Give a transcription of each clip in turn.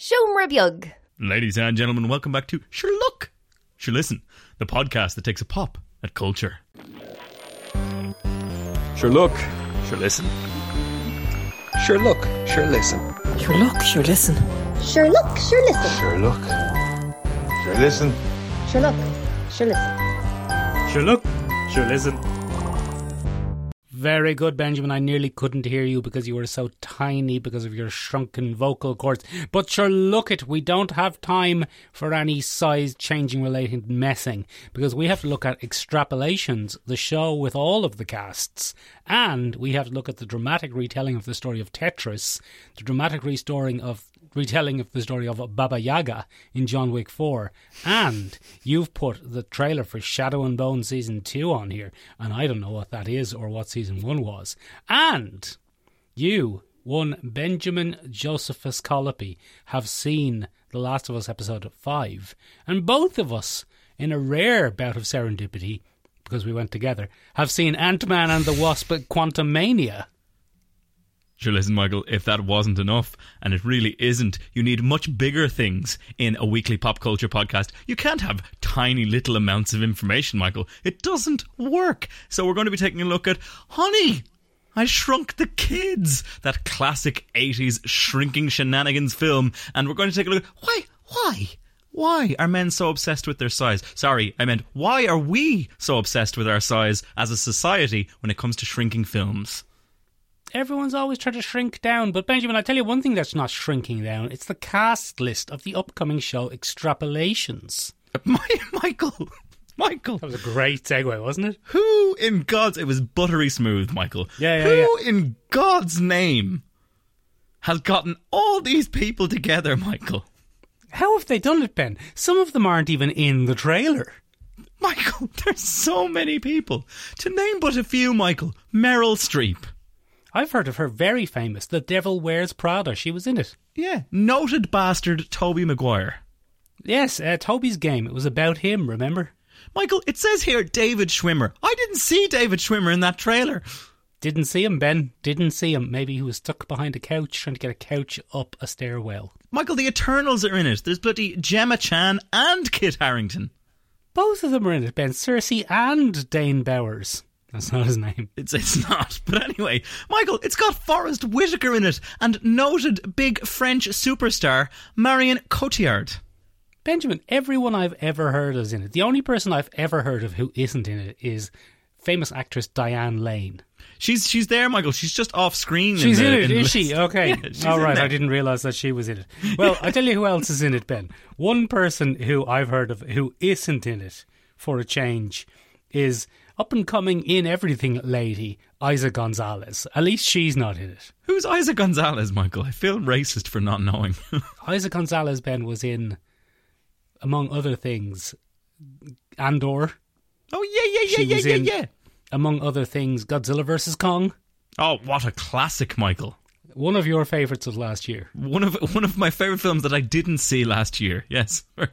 Siomra beag. Ladies and gentlemen, welcome back to Sure Look, Sure Listen, the podcast that takes a pop at culture. Sure look, sure listen. Sure look, sure listen. Sure look, sure listen. Sure look, sure listen. Sure look. Sure listen. Sure look, sure listen. Sure look, sure listen. Very good, Benjamin. I nearly couldn't hear you because you were so tiny because of your shrunken vocal cords. But sure, look it, we don't have time for any size changing related messing because we have to look at extrapolations, the show with all of the casts, and we have to look at the dramatic retelling of the story of Tetris, the dramatic restoring of retelling of the story of Baba Yaga in John Wick 4. And you've put the trailer for Shadow and Bone Season 2 on here, and I don't know what that is or what Season 1 was. And you, one Benjamin Josephus Colopy, have seen The Last of Us episode 5. And both of us, in a rare bout of serendipity, because we went together, have seen Ant Man and the Wasp at Quantumania. Sure, listen, Michael, if that wasn't enough, and it really isn't, you need much bigger things in a weekly pop culture podcast. You can't have tiny little amounts of information, Michael. It doesn't work. So we're going to be taking a look at Honey, I Shrunk the Kids, that classic 80s shrinking shenanigans film, and we're going to take a look at why, why? Why are men so obsessed with their size? Sorry, I meant why are we so obsessed with our size as a society when it comes to shrinking films? everyone's always trying to shrink down. But Benjamin, I tell you one thing that's not shrinking down. It's the cast list of the upcoming show Extrapolations. My, Michael, Michael, That was a great segue, wasn't it? who in God's it was buttery smooth, Michael. Yeah, yeah, Who in God's name has gotten all these people together, Michael? How have they done it, Ben? Some of them aren't even in the trailer. Michael, there's so many people. To name but a few, Michael. Meryl Streep. I've heard of her very famous. The Devil Wears Prada. She was in it. Yeah, noted bastard Tobey Maguire. Yes, uh, Toby's game. It was about him. Remember? Michael, it says here David Schwimmer. I didn't see David Schwimmer in that trailer. Didn't see him, Ben. Didn't see him. Maybe he was stuck behind a couch trying to get a couch up a stairwell. Michael, the Eternals are in it. There's bloody Gemma Chan and Kit Harington. Both of them are in it, Ben. Cersei and Dane Bowers. That's not his name. It's it's not. But anyway, Michael, it's got Forest Whitaker in it and noted big French superstar Marion Cotillard. Benjamin, everyone I've ever heard of is in it. The only person I've ever heard of who isn't in it is famous actress Diane Lane. She's she's there, Michael. She's just off screen. She's in, in, the, it, the is she? Okay. Yeah, All in right. I didn't realise that she was in it. Well, I tell you who else is in it, Ben. One person who I've heard of who isn't in it for a change is up and coming in everything lady Eiza Gonzalez. At least she's not in it. Who's Isaac Gonzalez, Michael? I feel racist for not knowing. Eiza Gonzalez, Ben, was in, among other things, Andor. oh yeah, yeah, yeah, was yeah, in- yeah, yeah. Among other things, Godzilla vs. Kong. Oh, what a classic, Michael. One of your favourites of last year. One of one of my favorite films that I didn't see last year. Yes, Ed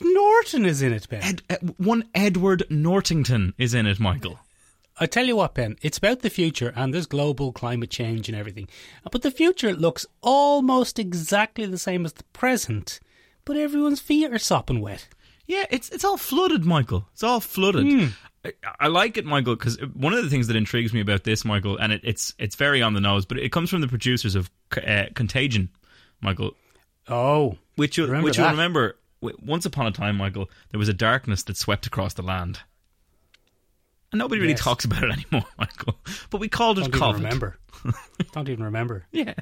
Norton is in it, Ben. Ed, Ed- one Edward Nortington is in it, Michael. I tell you what, Ben, it's about the future and there's global climate change and everything. But the future looks almost exactly the same as the present, but everyone's feet are sopping wet. Yeah, it's it's all flooded, Michael. It's all flooded. I, I like it, Michael, because one of the things that intrigues me about this, Michael, and it, it's it's very on the nose, but it comes from the producers of uh, Contagion, Michael, Oh, which you which you'll remember. Once upon a time, Michael, there was a darkness that swept across the land, and nobody really talks about it anymore, Michael. But we called it don't COVID. even remember. don't even remember. Yeah,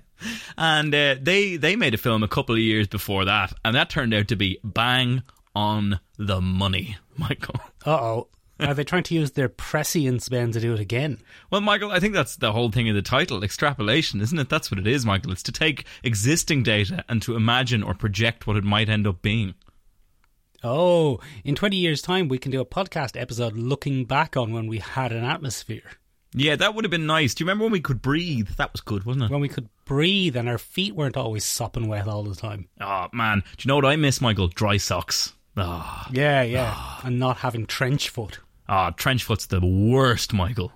and uh, they they made a film a couple of years before that, and that turned out to be bang on the money, Michael. Uh oh. Are they trying to use their prescience, Ben, to do it again? Well, Michael, I think that's the whole thing of the title, extrapolation, isn't it? That's what it is, Michael. It's to take existing data and to imagine or project what it might end up being. Oh, in 20 years' time, we can do a podcast episode looking back on when we had an atmosphere. Yeah, that would have been nice. Do you remember when we could breathe? That was good, wasn't it? When we could breathe and our feet weren't always sopping wet all the time. Oh man, do you know what I miss, Michael? Dry socks. Ah, Yeah, yeah. and not having trench foot. Ah, trench foot's the worst, Michael.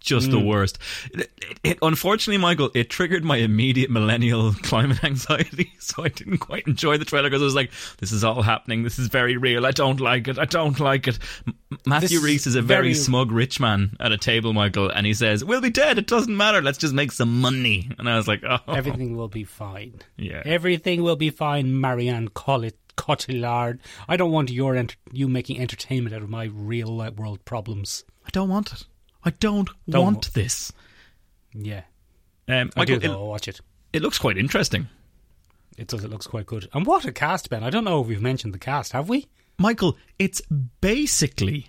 just the worst. It, it, it- unfortunately, Michael, it triggered my immediate millennial climate anxiety, so I didn't quite enjoy the trailer because I was like, "This is all happening. This is very real. I don't like it. I don't like it." M- Matthew This Rhys is a very- very, smug rich man at a table, Michael, and he says, "We'll be dead. It doesn't matter. Let's just make some money." And I was like, "Oh, Everything will be fine. Yeah. Everything will be fine, Marianne Collet. Cotillard. I don't want your enter- you making entertainment out of my real uh, world problems. I don't want it. I don't, Don't want wa- this." Yeah, Um, I Michael, do though. it, I'll watch it. it looks quite interesting. It does. It looks quite good. And what a cast, Ben! I don't know if we've mentioned the cast, have we? Michael, it's basically,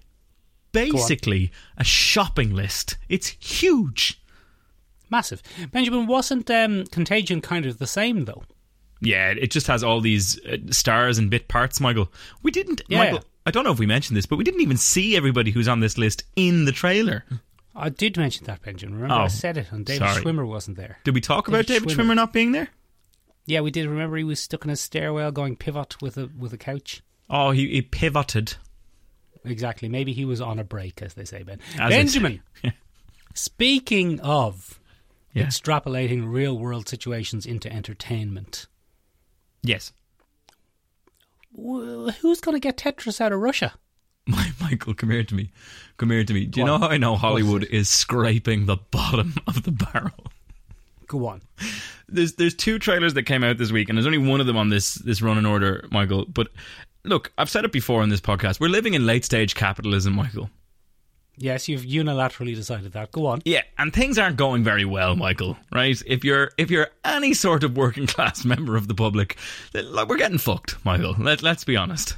basically a shopping list. It's huge. Massive. Benjamin wasn't um, Contagion kind of the same though. Yeah, it just has all these uh, stars and bit parts, Michael. We didn't, Yeah. Michael. I don't know if we mentioned this, but we didn't even see everybody who's on this list in the trailer. I did mention that, Benjamin. Remember, I Oh, said it, and David sorry. Schwimmer wasn't there. Did we talk about David David Schwimmer. Schwimmer not being there? Yeah, we did. Remember, he was stuck in a stairwell going pivot with a with a couch. Oh, he, he pivoted. Exactly. Maybe he was on a break, as they say, Ben. As Benjamin. say. Speaking of Yeah. extrapolating real world situations into entertainment, Yes. wh- who's going to get Tetris out of Russia? My, Michael, come here to me. Come here to me. Do you Go know on. how I know Hollywood is scraping the bottom of the barrel? Go on. there's there's two trailers that came out this week, and there's only one of them on this this running order, Michael. But look, I've said it before on this podcast. We're living in late stage capitalism, Michael. Yes, you've unilaterally decided that. Go on. Yeah, and things aren't going very well, Michael. Right? If you're if you're any sort of working class member of the public, we're getting fucked, Michael. Let let's be honest.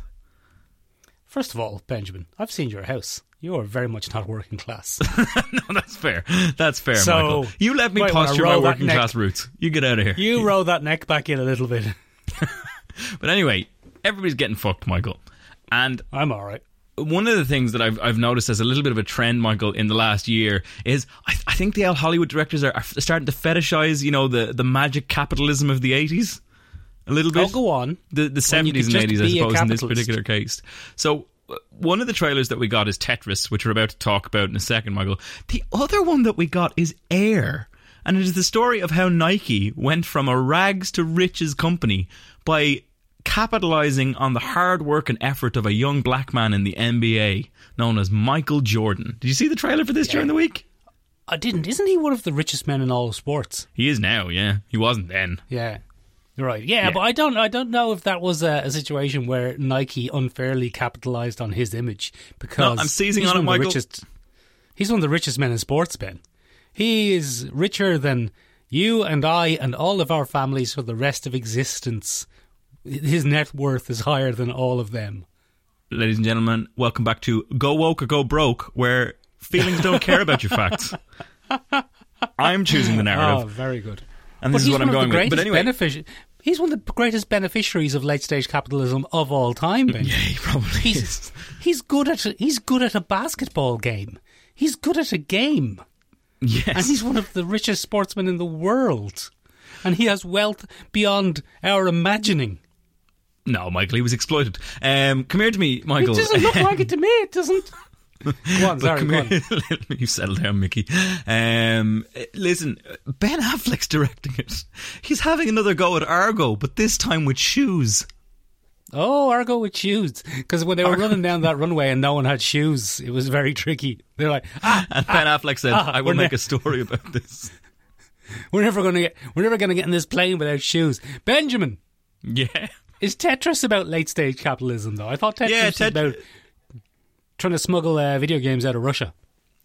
First of all, Benjamin, I've seen your house. You are very much not working class. no, that's fair. That's fair, So, Michael. You let me posture my working neck. class roots. You get out of here. you roll that neck back in a little bit. But anyway, everybody's getting fucked, Michael. And I'm all right. One of the things that I've I've noticed as a little bit of a trend, Michael, in the last year is I, I think the old Hollywood directors are, are starting to fetishize, you know, the, the magic capitalism of the eighties a little bit. Oh, go on. The the seventies and eighties, I suppose, in this particular case. So. uh, One of the trailers that we got is Tetris, which we're about to talk about in a second, Michael. The other one that we got is Air, and it is the story of how Nike went from a rags to riches company by capitalizing on the hard work and effort of a young black man in the NBA known as Michael Jordan. Did you see the trailer for this during the week? I didn't. Isn't he one of the richest men in all of sports? He is now, yeah. He wasn't then. Yeah. Right. Yeah, Yeah. but I don't. I don't know if that was a, a situation where Nike unfairly capitalized on his image because No, I'm seizing on it, one of the Michael. Richest, he's one of the richest men in sports, Ben. He is richer than you and I and all of our families for the rest of existence. His net worth is higher than all of them. Ladies and gentlemen, welcome back to Go Woke or Go Broke, where feelings don't care about your facts. I'm choosing the narrative. Oh, very good. and But this is what I'm going with. But anyway, benefici- he's one of the greatest beneficiaries of late stage capitalism of all time, Ben. yeah, he probably is. He's he's good at a, he's good at a basketball game. He's good at a game, Yes. and he's one of the richest sportsmen in the world. And he has wealth beyond our imagining. No, Michael, he was exploited. Um, come here to me, Michael. It doesn't look like it to me. It doesn't. Go on, sorry, come go on. here. Let me settle down, Mickey. Um, listen, Ben Affleck's directing it. He's having another go at Argo, but this time with shoes. Oh, Argo with shoes. Because when they were running down that runway and no one had shoes, it was very tricky. They're like, ah, And Ben Affleck said, ah, "I will make ne- a story about this." we're never going to get, we're never going to get in this plane without shoes. Benjamin, Yeah. Is Tetris about late stage capitalism though? I thought Tetris Yeah, was about trying to smuggle uh, video games out of Russia.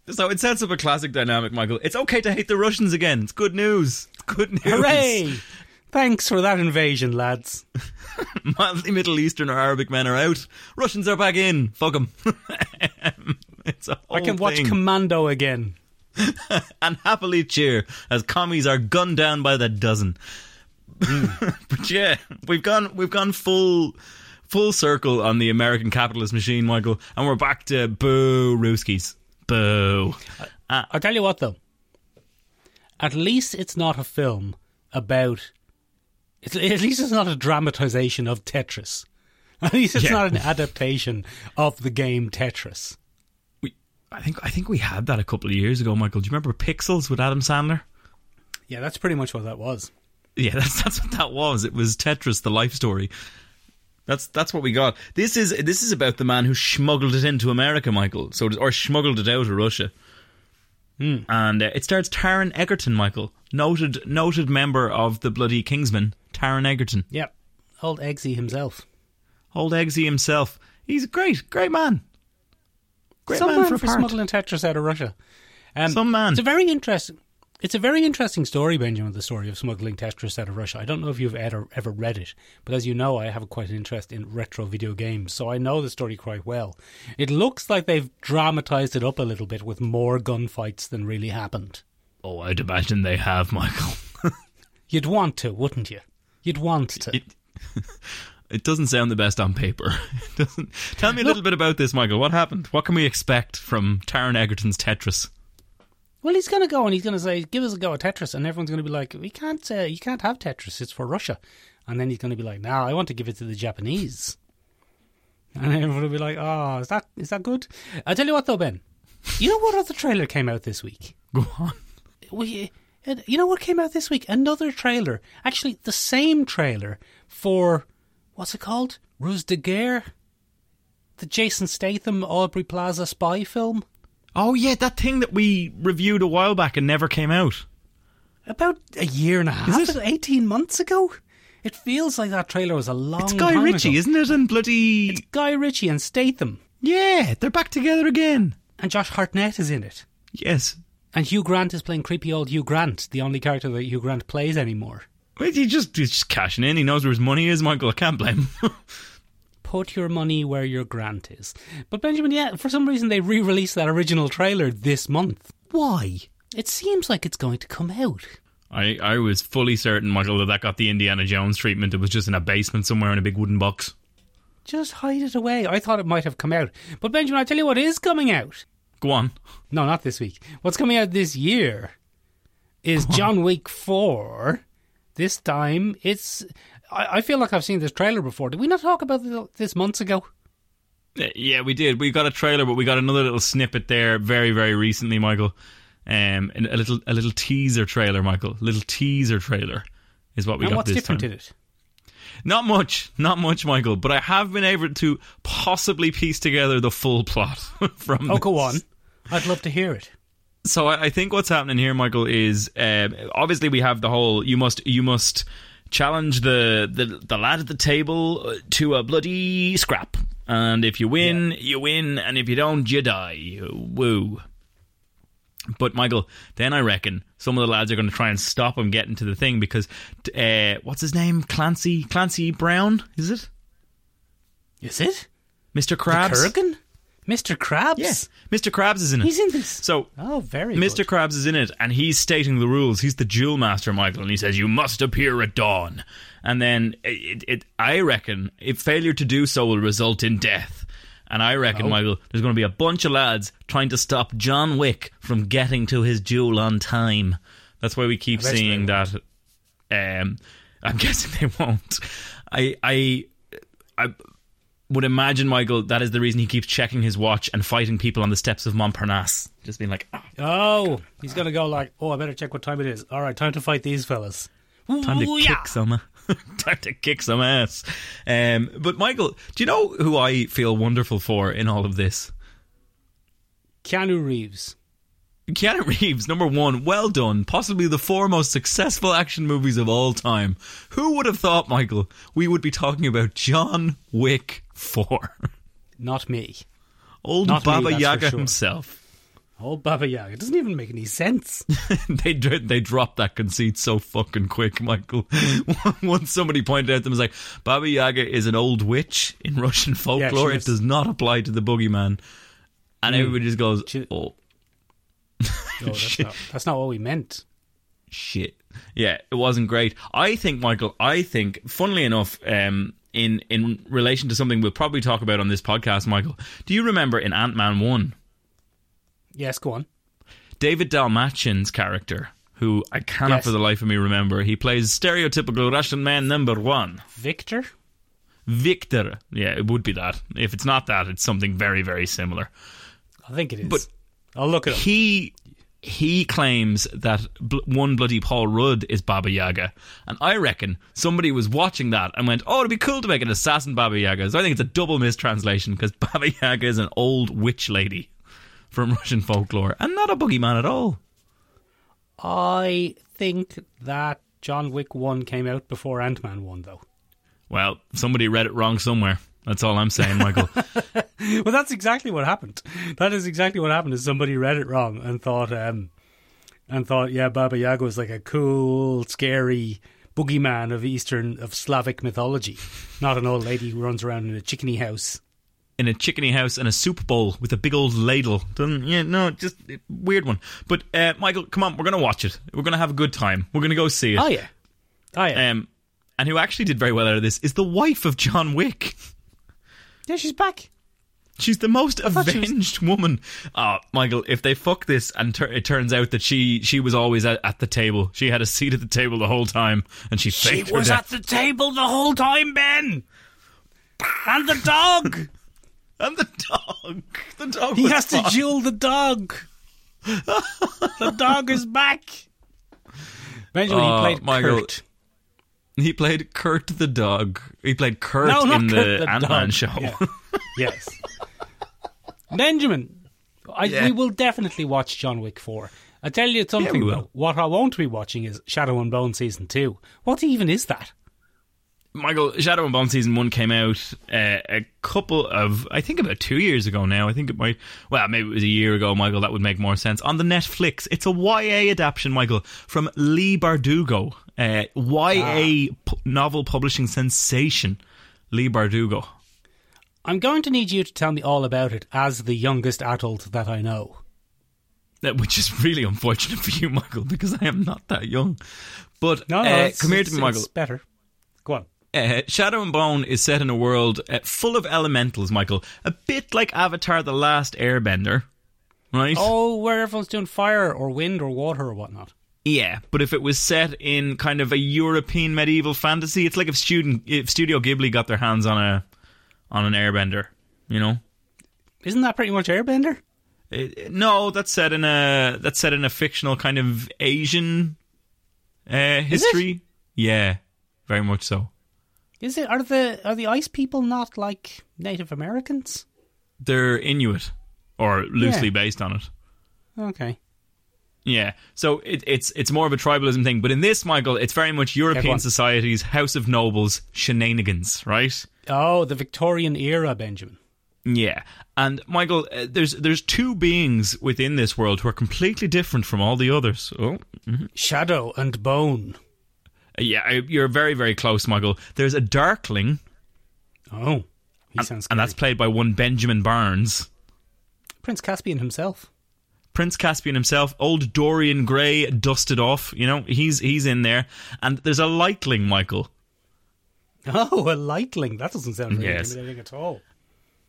So it sets up a classic dynamic, Michael. It's okay to hate the Russians again. It's good news. It's good news. Hooray! Thanks for that invasion, lads. Mildly Middle Eastern or Arabic men are out. Russians are back in. Fuck them. it's a I can watch thing. Commando again. and happily cheer as commies are gunned down by the dozen. but yeah, we've gone we've gone full full circle on the American capitalist machine, Michael, and we're back to boo uh, Ruskies. Boo. I'll tell you what, though. At least it's not a film about. It's, at least it's not a dramatization of Tetris. At least it's Yeah. not an adaptation of the game Tetris. I think I think we had that a couple of years ago, Michael. Do you remember Pixels with Adam Sandler? Yeah, that's pretty much what that was. Yeah, that's that's what that was. It was Tetris, the life story. That's that's what we got. This is this is about the man who smuggled it into America, Michael. So or smuggled it out of Russia. And uh, it stars Taron Egerton, Michael, noted noted member of the bloody Kingsmen, Taron Egerton, Yep. Old Eggsy himself. old Eggsy himself. He's a great, great man. Great Some man man for, for smuggling Tetris out of Russia. Um, Some man. It's a very interesting. It's a very interesting story, Benjamin. The story of smuggling Tetris out of Russia. I don't know if you've ever ever read it, but as you know, I have quite an interest in retro video games, so I know the story quite well. It looks like they've dramatized it up a little bit with more gunfights than really happened. Oh, I'd imagine they have, Michael. You'd want to, wouldn't you? You'd want to. It, it doesn't sound the best on paper. It doesn't. Tell me a little bit about this, Michael. What happened? What can we expect from Taron Egerton's Tetris? Well, he's going to go and he's going to say, "Give us a go at Tetris," and everyone's going to be like, "We can't, uh, you can't have Tetris. It's for Russia." And then he's going to be like, "No, I want to give it to the Japanese." And everyone will be like, "Oh, is that is that good?" I tell you what, though, Ben, you know what other trailer came out this week? Go on. We, uh, you know what came out this week? Another trailer. Actually, the same trailer for what's it called? Ruse de Guerre, the Jason Statham Aubrey Plaza spy film. Oh yeah, that thing that we reviewed a while back and never came out. About a year and a half, it? eighteen months ago. It feels like that trailer was a long. It's Guy Ritchie, ago. isn't it? And bloody Guy Ritchie and Statham, yeah, they're back together again. and Josh Hartnett is in it, Yes. and Hugh Grant is playing creepy old Hugh Grant, the only character that Hugh Grant plays anymore. He just he's just cashing in. He knows where his money is, Michael. I can't blame him. Put your money where your grant is. But Benjamin, yeah, for some reason they re-released that original trailer this month. Why? It seems like it's going to come out. I, I was fully certain, Michael, that that got the Indiana Jones treatment. It was just in a basement somewhere in a big wooden box. Just hide it away. I thought it might have come out. But Benjamin, I tell you what is coming out. Go on. No, not this week. What's coming out this year is John Wick 4. This time, it's. I, I feel like I've seen this trailer before. Did we not talk about this months ago? Uh, Yeah, we did. We got a trailer, but we got another little snippet there very, very recently, Michael. Um, a little, a little teaser trailer, Michael. Little teaser trailer is what we and got what's this different time. in it? Not much, not much, Michael. But I have been able to possibly piece together the full plot from. Oh, go on. I'd love to hear it. So I, I think what's happening here, Michael, is um, obviously we have the whole you must you must challenge the, the the lad at the table to a bloody scrap, and if you win, you win, and if you don't, you die. Woo. But Michael, then I reckon some of the lads are going to try and stop him getting to the thing because uh, what's his name? Clancy Clancy Brown, is it? Is it? Mr. Krabs. Kurgan? Mr. Krabs? Yes, Mr. Krabs is in it. He's in this. So Oh, very Mr. good. Krabs is in it, and he's stating the rules. He's the jewel master, Michael, and he says you must appear at dawn. And then it, it, I reckon, if failure to do so will result in death. And I reckon, Oh. Michael, there's going to be a bunch of lads trying to stop John Wick from getting to his jewel on time. That's why we keep I bet you seeing that. Um, I'm guessing they won't. I, I, I would imagine, Michael, that is the reason he keeps checking his watch and fighting people on the steps of Montparnasse. Just being like, "Ah, Oh, he's going to go like, oh, I better check what time it is. All right, time to fight these fellas. Time to Ooh, kick yeah. some. time to kick some ass. Um, but Michael, do you know who I feel wonderful for in all of this? Keanu Reeves. Keanu Reeves, number one, well done. Possibly the four most successful action movies of all time. Who would have thought, Michael, we would be talking about John Wick 4? Not me. Old Not Baba for Yaga sure. himself. Oh, Baba Yaga. It doesn't even make any sense. they they dropped that conceit so fucking quick, Michael. Once somebody pointed out to them, was like, Baba Yaga is an old witch in Russian folklore. she it does not apply to the boogeyman. And mm. everybody just goes, She- oh, No, that's, not, that's not what we meant. shit. Yeah, it wasn't great. I think, Michael, I think, funnily enough, um, in, in relation to something we'll probably talk about on this podcast, Michael, do you remember in Ant Man 1? Yes, go on. David Dastmalchian's character, who I cannot Yes. for the life of me remember, he plays stereotypical Russian man number one. Victor? Victor. Yeah, it would be that. If it's not that, it's something very, very similar. I think it is. But I'll look at it up. he he claims that bl- one bloody Paul Rudd is Baba Yaga, and I reckon somebody was watching that and went, "Oh, it'd be cool to make an assassin Baba Yaga." So I think it's a double mistranslation because Baba Yaga is an old witch lady from Russian folklore and not a boogeyman at all. I think that John Wick 1 came out before Ant Man 1, though. Well, somebody read it wrong somewhere. That's all I'm saying, Michael. well, that's exactly what happened. That is exactly what happened. Is somebody read it wrong and thought, um, and thought, yeah, Baba Yaga is like a cool, scary boogeyman of Eastern of Slavic mythology, not an old lady who runs around in a chickeny house. in a chickeny house and a soup bowl with a big old ladle. Doesn't yeah, no, just weird one. But uh, Michael, come on, we're gonna watch it. We're gonna have a good time. We're gonna go see it. Oh yeah, oh yeah, Um, and who actually did very well out of this is the wife of John Wick. Yeah. She's back. She's the most thought she was- avenged woman. Oh, Michael, if they fuck this and tur- it turns out that she she was always at, at the table, she had a seat at the table the whole time, and she She faked her was death. at the table the whole time, Ben. And the dog. and the dog, the dog. he was has to fine. duel the dog. the dog is back. Benjamin, Oh, ah, he played Michael. Kurt. He played Kurt the dog. He played Kurt No, in Kurt the the Ant Man show. Yeah. Yes. Benjamin, I, Yeah. we will definitely watch John Wick 4. I tell you something, will. though. What I won't be watching is Shadow and Bone Season 2. What even is that? Michael, Shadow and Bone season one came out uh, a couple of, I think about two years ago now. I think it might, well, maybe it was a year ago, Michael. That would make more sense. On the Netflix, it's a YA adaptation, Michael, from Leigh Bardugo, uh, YA pu- novel publishing sensation, Leigh Bardugo. I'm going to need you to tell me all about it as the youngest adult that I know. Uh, Which is really unfortunate for you, Michael, because I am not that young. But No, no, uh, it's- come here to me, Michael. It's better. Go on. Uh, Shadow and Bone is set in a world uh, full of elementals, Michael. A bit like Avatar The Last Airbender, right? Oh, where everyone's doing fire or wind or water or whatnot. Yeah, but if it was set in kind of a European medieval fantasy, it's like if student if Studio Ghibli got their hands on a on an Airbender, you know. Isn't that pretty much Airbender? Uh, no, that's set in a that's set in a fictional kind of Asian uh, history. Yeah, very much so. Is it? Are the are the ice people not like Native Americans? They're Inuit, or loosely Yeah. based on it. Okay. Yeah, so it, it's it's more of a tribalism thing, but in this, Michael, it's very much European on. society's House of Nobles shenanigans, right? Oh, the Victorian era, Benjamin. Yeah, and Michael, uh, there's there's two beings within this world who are completely different from all the others. Oh, Shadow and Bone. uh, yeah, I- you're very very close, Michael. There's a Darkling, Oh, he sounds. and that's played by one Benjamin Barnes. Prince Caspian himself. Prince Caspian himself, old Dorian Gray, dusted off. You know, he's he's in there, and there's a Lightling, Michael. Oh, a lightling. That doesn't sound very Yes. intimidating at all.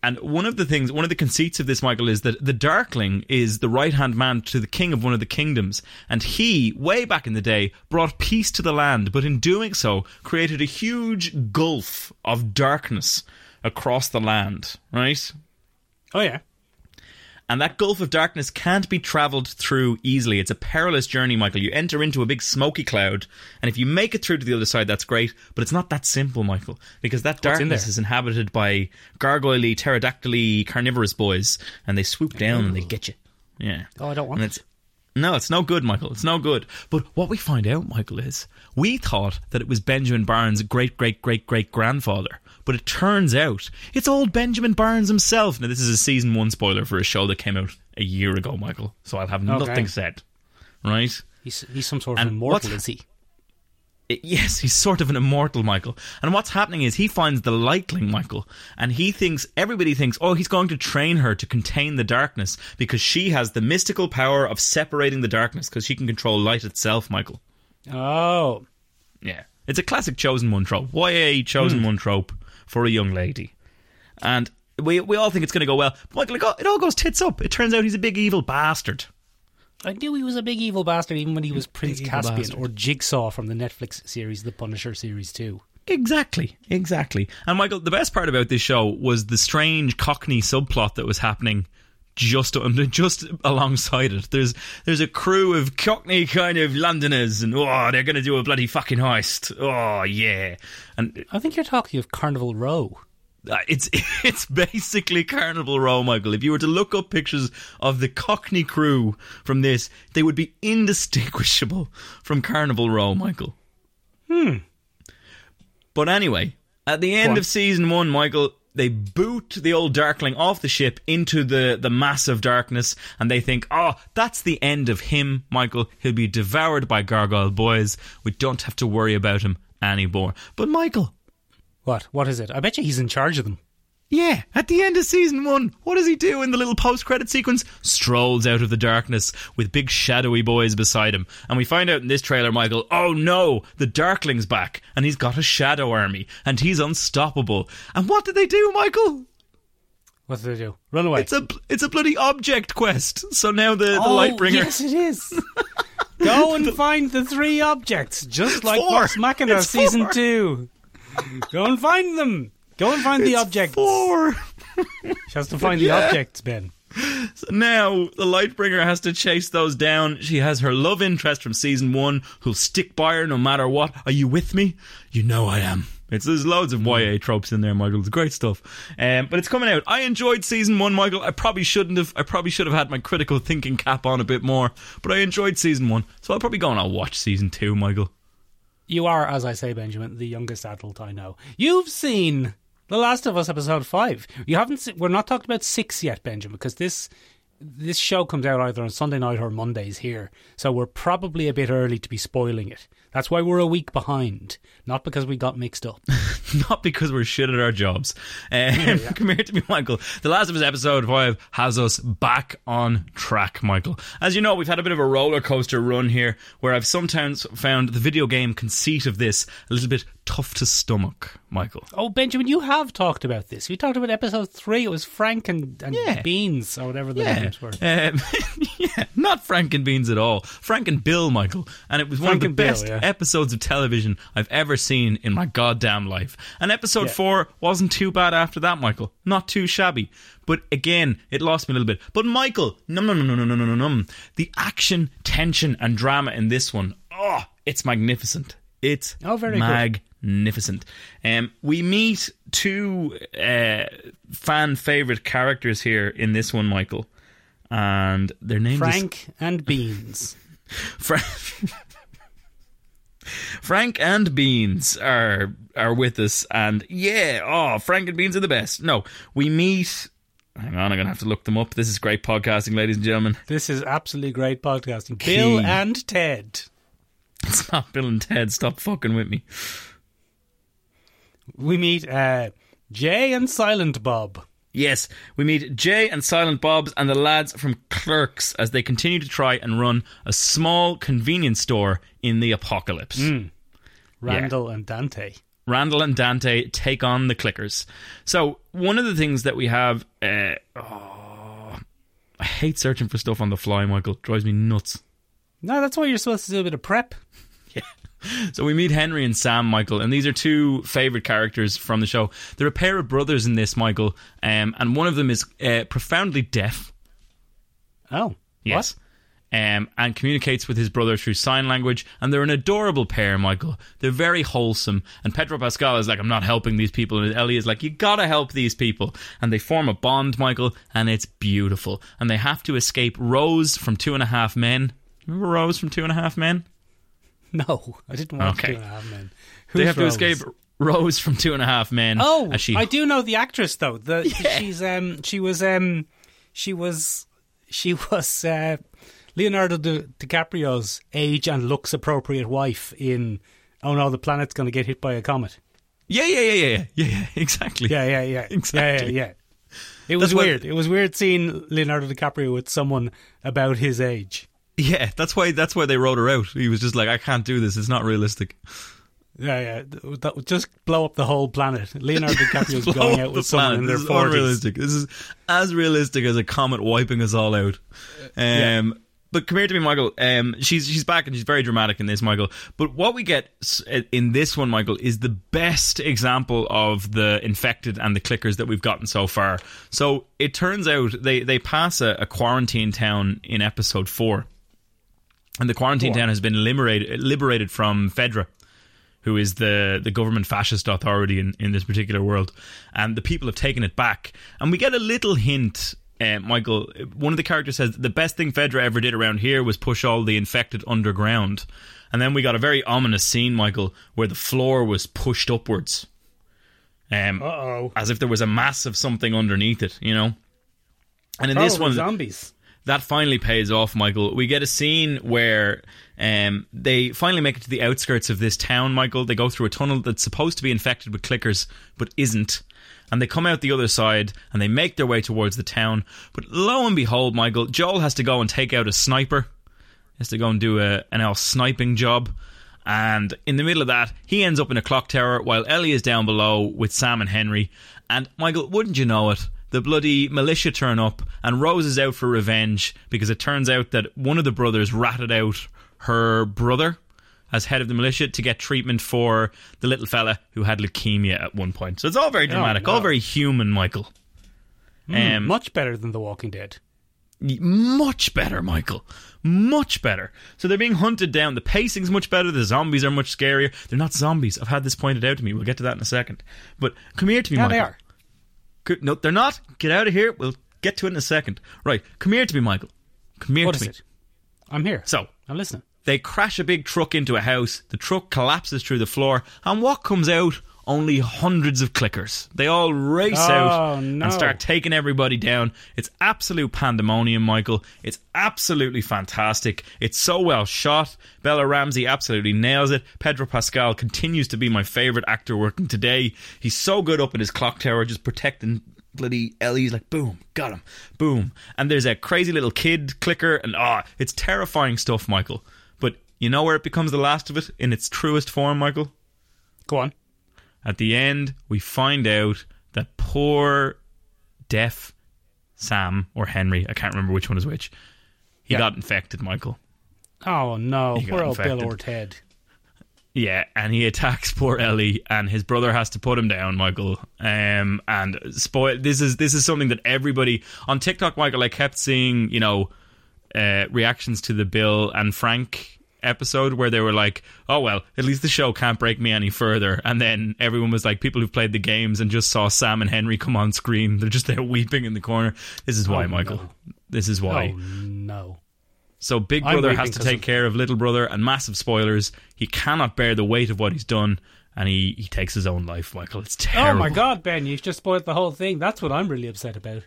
And one of the things, one of the conceits of this, Michael, is that the Darkling is the right hand man to the king of one of the kingdoms. And he, way back in the day, brought peace to the land, but in doing so, created a huge gulf of darkness across the land, right? Oh yeah. And that gulf of darkness can't be travelled through easily. It's a perilous journey, Michael. You enter into a big smoky cloud, and if you make it through to the other side, that's great. But it's not that simple, Michael, because that in darkness there? is inhabited by gargoyle, pterodactyl, carnivorous boys, and they swoop down and they get you. Yeah. Oh, I don't want it. no, it's no good, Michael. It's no good. But what we find out, Michael, is we thought that it was Benjamin Barnes' great, great, great, great grandfather. But it turns out it's old Benjamin Barnes himself. Now, this is a season one spoiler for a show that came out a year ago, Michael. So I'll have Okay. nothing said. Right? He's he's some sort of And immortal, is he? Yes, he's sort of an immortal Michael. And what's happening is he finds the Lightling Michael, and he thinks everybody thinks, oh, he's going to train her to contain the darkness because she has the mystical power of separating the darkness because she can control light itself, Michael. Oh, Yeah, it's a classic chosen one trope. YA chosen hmm. one trope for a young lady, and we we all think it's going to go well. But Michael, it all, it all goes tits up. It turns out he's a big evil bastard. I knew he was a big evil bastard even when he was Prince evil Caspian or Jigsaw from the Netflix series, The Punisher series too. Exactly, exactly. And Michael, the best part about this show was the strange Cockney subplot that was happening just under, just alongside it. There's there's a crew of Cockney kind of Londoners, and oh, they're going to do a bloody fucking heist. Oh yeah, and I think you're talking of Carnival Row. uh, it's it's basically Carnival Row, Michael. If you were to look up pictures of the Cockney crew from this, they would be indistinguishable from Carnival Row, Michael. Hmm. But anyway, at the end of season one, Michael, they boot the old Darkling off the ship into the, the massive darkness, and they think, oh, that's the end of him, Michael. He'll be devoured by gargoyle boys. We don't have to worry about him anymore. But Michael, What? What is it? I bet you he's in charge of them. Yeah, at the end of season one, what does he do in the little post credit sequence? Strolls out of the darkness with big shadowy boys beside him. And we find out in this trailer, Michael, oh no, the Darkling's back, and he's got a shadow army, and he's unstoppable. And what did they do, Michael? What did they do? Run away. It's a it's a bloody object quest. So now the, the oh, Lightbringer. Yes, it is. Go and find the three objects, just like Machina It's season four. two. Go and find them. Go and find the It's objects. Four. She has to find the Yeah. objects, Ben. So now the Lightbringer has to chase those down. She has her love interest from season one who'll stick by her no matter what. Are you with me? You know I am. It's there's loads of YA tropes in there, Michael. It's great stuff. Um, but it's coming out. I enjoyed season one, Michael. I probably shouldn't have. I probably should have had my critical thinking cap on a bit more. But I enjoyed season one, so I'll probably go and I'll watch season two, Michael. You are, as I say, Benjamin, the youngest adult I know. You've seen The Last of Us episode five. You haven't. Se- we're not talking about six yet, Benjamin, because this this show comes out either on Sunday night or Mondays here. So we're probably a bit early to be spoiling it. That's why we're a week behind, not because we got mixed up. not because we're shit at our jobs. Um, Come here to me, Michael. The Last of Us episode five has us back on track, Michael. As you know, we've had a bit of a roller coaster run here, where I've sometimes found the video game conceit of this a little bit tough to stomach, Michael. Oh, Benjamin, you have talked about this. We talked about episode three. It was Frank and, and Yeah. Beans or whatever the names were. Um, yeah, not Frank and Beans at all. Frank and Bill, Michael. And it was one of the and Bill, best yeah. episodes of television I've ever seen in my goddamn life. And episode Yeah. four wasn't too bad after that, Michael. Not too shabby. But again, it lost me a little bit. But Michael, no, no, no, no, no, no, no, no. The action, tension, and drama in this one, oh, it's magnificent. It's Oh, very good. Magnificent. Um, we meet two uh, fan favorite characters here in this one, Michael, and their names Frank and Beans. Fra- Frank and Beans are are with us, and yeah, oh, Frank and Beans are the best. No, we meet. Hang on, I'm gonna have to look them up. This is great podcasting, ladies and gentlemen. This is absolutely great podcasting. Bill Key. and Ted. It's not Bill and Ted. Stop fucking with me. We meet uh, Jay and Silent Bob. Yes, we meet Jay and Silent Bobs and the lads from Clerks as they continue to try and run a small convenience store in the apocalypse. Randall and Dante. Randall and Dante take on the clickers. So, one of the things that we have. Uh, oh, I hate searching for stuff on the fly, Michael. Drives me nuts. No, that's why you're supposed to do a bit of prep. So, we meet Henry and Sam, Michael, and these are two favourite characters from the show. They're a pair of brothers in this, Michael, um, and one of them is uh, profoundly deaf. Oh, Yes. Um, and communicates with his brother through sign language, and they're an adorable pair, Michael. They're very wholesome. And Pedro Pascal is like, I'm not helping these people. And Ellie is like, you gotta help these people. And they form a bond, Michael, and it's beautiful. And they have to escape Rose from Two and a Half Men. Remember Rose from Two and a Half Men? What? No, I didn't watch Okay. Two and a Half Men. they Who's have to escape Rose from Two and a Half Men. Oh, she I do know the actress though. The Yeah. she's um she was um she was she was uh, Leonardo Di- DiCaprio's age and looks appropriate wife in Oh no, the planet's going to get hit by a comet. Yeah, yeah, yeah, yeah, yeah, yeah, yeah, exactly. Yeah, yeah, yeah, Exactly. Yeah, yeah, yeah. It was That's what- weird. It was weird seeing Leonardo DiCaprio with someone about his age. Yeah, that's why that's why they wrote her out. He was just like, I can't do this. It's not realistic. Yeah, yeah. That would just blow up the whole planet. Leonardo DiCaprio's going out with someone planet. in their This is forties. unrealistic. This is as realistic as a comet wiping us all out. Um, but come here to me, Michael. Um, she's she's back and she's very dramatic in this, Michael. But what we get in this one, Michael, is the best example of the infected and the clickers that we've gotten so far. So it turns out they they pass a, a quarantine town in episode four, and the quarantine town has been liberated liberated from Fedra who is the the government fascist authority in, in this particular world, and the people have taken it back. And we get a little hint. Uh, Michael, one of the characters says the best thing Fedra ever did around here was push all the infected underground, and then we got a very ominous scene, Michael, where the floor was pushed upwards, um, Uh-oh. as if there was a mass of something underneath it, you know. And in this one. zombies. That finally pays off, Michael. We get a scene where um, they finally make it to the outskirts of this town, Michael. They go through a tunnel that's supposed to be infected with clickers, but isn't. And they come out the other side and they make their way towards the town. But lo and behold, Michael, Joel has to go and take out a sniper. He has to go and do a, an L sniping job. And in the middle of that, he ends up in a clock tower while Ellie is down below with Sam and Henry. And Michael, wouldn't you know it? The bloody militia turn up and Rose is out for revenge because it turns out that one of the brothers ratted out her brother as head of the militia to get treatment for the little fella who had leukemia at one point. So it's all very dramatic, all very human, Michael. Um, Much better than The Walking Dead. much better, Michael. Much better. So they're being hunted down. The pacing's much better. The zombies are much scarier. They're not zombies. I've had this pointed out to me. We'll get to that in a second. But come here to me, Yeah, Michael. they are. No, they're not. Get out of here. We'll get to it in a second. Right. Come here to me, Michael. Come here What to me. it? I'm here. So I'm listening. they crash a big truck into a house. The truck collapses through the floor, and what comes out? Only hundreds of clickers. They all race Oh, out no. and start taking everybody down. It's absolute pandemonium, Michael. It's absolutely fantastic. It's so well shot. Bella Ramsey absolutely nails it. Pedro Pascal continues to be my favourite actor working today. He's so good up in his clock tower, just protecting bloody Ellie's like boom, got him, boom. And there's a crazy little kid clicker, and ah, it's terrifying stuff, Michael. But you know where it becomes the last of it in its truest form, Michael? Go on. At the end, we find out that poor deaf Sam or Henry, I can't remember which one is which, he Yeah. got infected, Michael. Oh no, He got poor old Bill or Ted. Yeah, and he attacks poor Ellie, and his brother has to put him down, Michael. Um, and spoil. This is this is something that everybody on TikTok, Michael. I kept seeing, you know, uh, reactions to the Bill and Frank episode where they were like, "Oh well, at least the show can't break me any further." And then everyone was like, people who've played the games and just saw Sam and Henry come on screen, they're just there weeping in the corner. This is why, Oh, Michael. no. This is why. Oh no. So Big Brother has to take of- care of Little Brother, and massive spoilers. He cannot bear the weight of what he's done, and he, he takes his own life. Michael, it's terrible. Oh my god, Ben, you've just spoiled the whole thing. That's what I'm really upset about.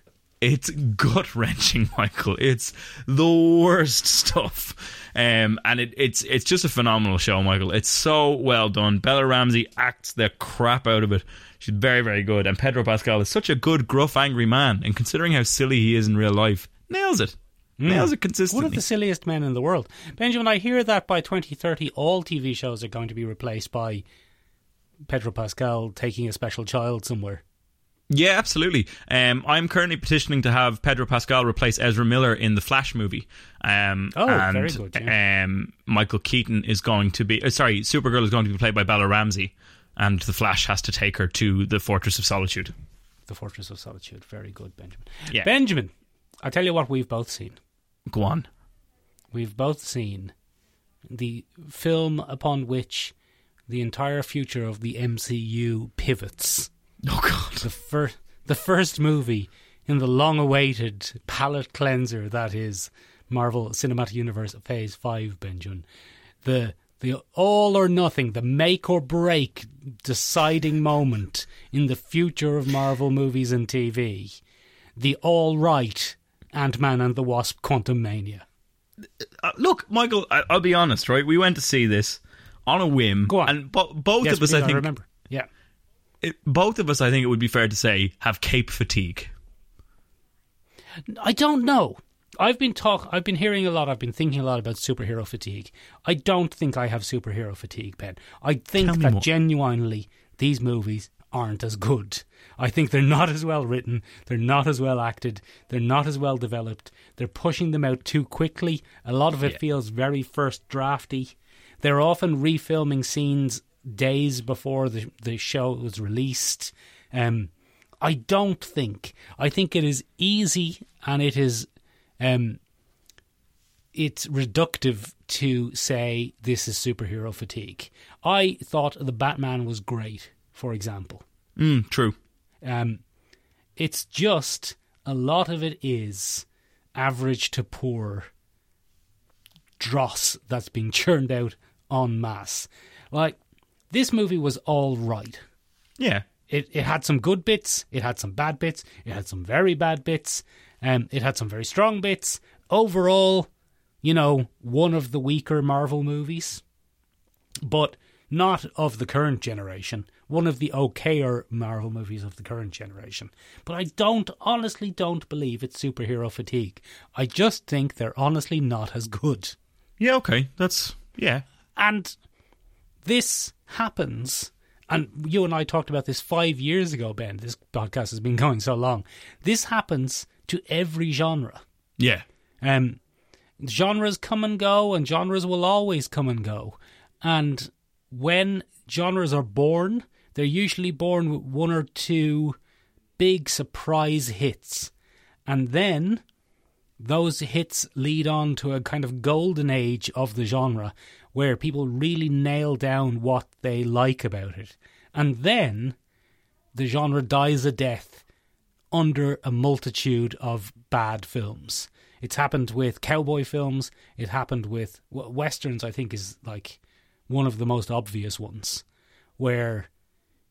It's gut wrenching, Michael. It's the worst stuff, um, and it, it's it's just a phenomenal show, Michael. It's so well done. Bella Ramsey acts the crap out of it. She's very very good, and Pedro Pascal is such a good, gruff, angry man. And considering how silly he is in real life, nails it. Nails it consistently. One of the silliest men in the world. Benjamin, I hear that by 2030 all TV shows are going to be replaced by Pedro Pascal taking a special child somewhere. Yeah, absolutely. Um, I'm currently petitioning to have Pedro Pascal replace Ezra Miller in the Flash movie. Um, Oh, and, very good, yeah. Um, Michael Keaton is going to be, uh, sorry, Supergirl is going to be played by Bella Ramsey, and the Flash has to take her to the Fortress of Solitude. The Fortress of Solitude. Very good, Benjamin. Yeah. Benjamin, I tell you what we've both seen. Go on. We've both seen the film upon which the entire future of the MCU pivots. Oh God. The first, the first movie in the long-awaited palate cleanser that is Marvel Cinematic Universe Phase Five, Benjamin. The the all or nothing, the make or break deciding moment in the future of Marvel movies and TV. The all right Ant Man and the Wasp Quantumania. Uh, look, Michael, I, I'll be honest, right? We went to see this on a whim, Go on. and bo- both Yes, of us, I think, remember. It, both of us, I think it would be fair to say, have cape fatigue. I don't know. I've been talk. I've been hearing a lot. I've been thinking a lot about superhero fatigue. I don't think I have superhero fatigue, Ben. I think that more. genuinely these movies aren't as good. I think they're not as well written, they're not as well acted, they're not as well developed. They're pushing them out too quickly. A lot of it Yeah. feels very first drafty. They're often refilming scenes days before the the show was released. Um, I don't think. I think it is easy and it is um, it's reductive to say this is superhero fatigue. I thought the Batman was great, for example. Mm, true. Um, it's just a lot of it is average to poor dross that's being churned out en masse. Like this movie was all right. Yeah. It it had some good bits, it had some bad bits, it had some very bad bits, um, it had some very strong bits. Overall, you know, one of the weaker Marvel movies, but not of the current generation. One of the okayer Marvel movies of the current generation. But I don't, honestly, don't believe it's superhero fatigue. I just think they're honestly not as good. Yeah, okay. That's yeah. And this happens, and you and I talked about this five years ago, Ben. This podcast has been going so long. This happens to every genre. Yeah. Um, genres come and go, and genres will always come and go. And when genres are born, they're usually born with one or two big surprise hits. And then those hits lead on to a kind of golden age of the genre where people really nail down what they like about it. And then the genre dies a death under a multitude of bad films. It's happened with cowboy films. It happened with westerns. I think is like one of the most obvious ones, where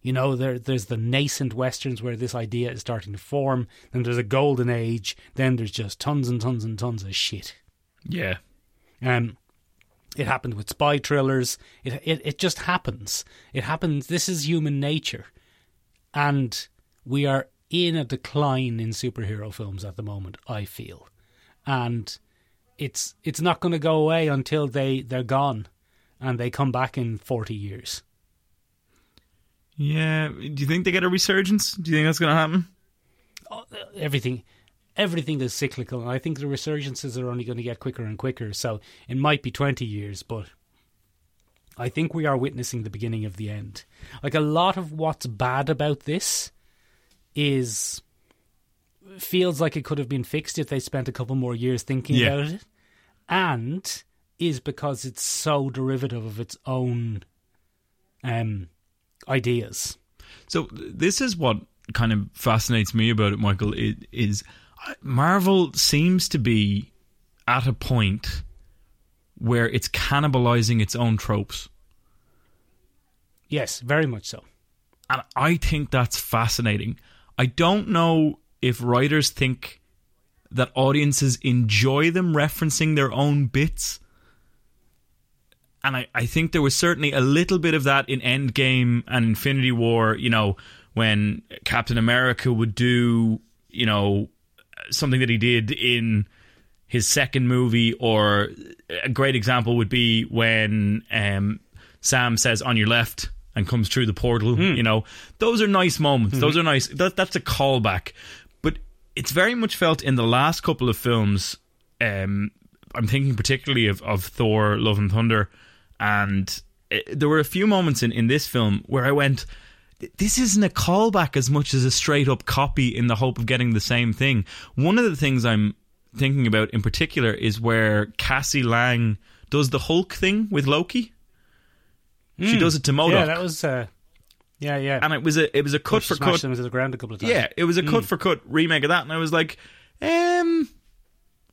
you know there there's the nascent westerns where this idea is starting to form. Then there's a golden age. Then there's just tons and tons and tons of shit. Yeah. Um, it happened with spy thrillers. It, it it just happens. It happens. This is human nature, and we are in a decline in superhero films at the moment. I feel, and it's it's not going to go away until they they're gone, and they come back in forty years. Yeah. Do you think they get a resurgence? Do you think that's going to happen? Oh, everything. Everything is cyclical, and I think the resurgences are only going to get quicker and quicker. So it might be twenty years, but I think we are witnessing the beginning of the end. Like a lot of what's bad about this is feels like it could have been fixed if they spent a couple more years thinking Yeah. about it, and is because it's so derivative of its own um, ideas. So this is what kind of fascinates me about it, Michael. It is Marvel seems to be at a point where it's cannibalizing its own tropes, Yes, very much so. and I think that's fascinating. I don't know if writers think that audiences enjoy them referencing their own bits. And I, I think there was certainly a little bit of that in Endgame and Infinity War, you know, when Captain America would do, you know, something that he did in his second movie, or a great example would be when um, Sam says on your left and comes through the portal. You know, those are nice moments. Those are nice. That, that's a callback. But it's very much felt in the last couple of films. Um, I'm thinking particularly of, of Thor: Love and Thunder, and uh, there were a few moments in, in this film where I went, this isn't a callback as much as a straight up copy in the hope of getting the same thing. One of the things I'm thinking about in particular is where Cassie Lang does the Hulk thing with Loki. She does it to MODOK. Hmm. Yeah, that was. Uh, yeah, yeah. and it was a it was a cut for cut. them into the ground a couple of times. Yeah, it was a cut for cut remake of that, and I was like, um,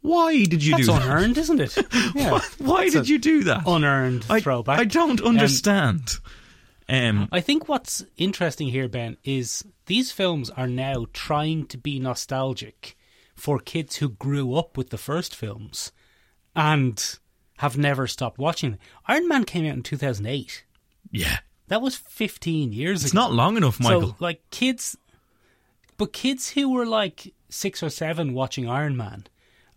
why did you That's do that? unearned, isn't it? Yeah. Why That's did you do that? Unearned I, throwback. I don't understand. Um, Um, I think what's interesting here, Ben, is these films are now trying to be nostalgic for kids who grew up with the first films and have never stopped watching. Iron Man came out in 2008. yeah, That was 15 years it's ago. not long enough, Michael. So, like, kids, but kids who were like six or seven watching Iron Man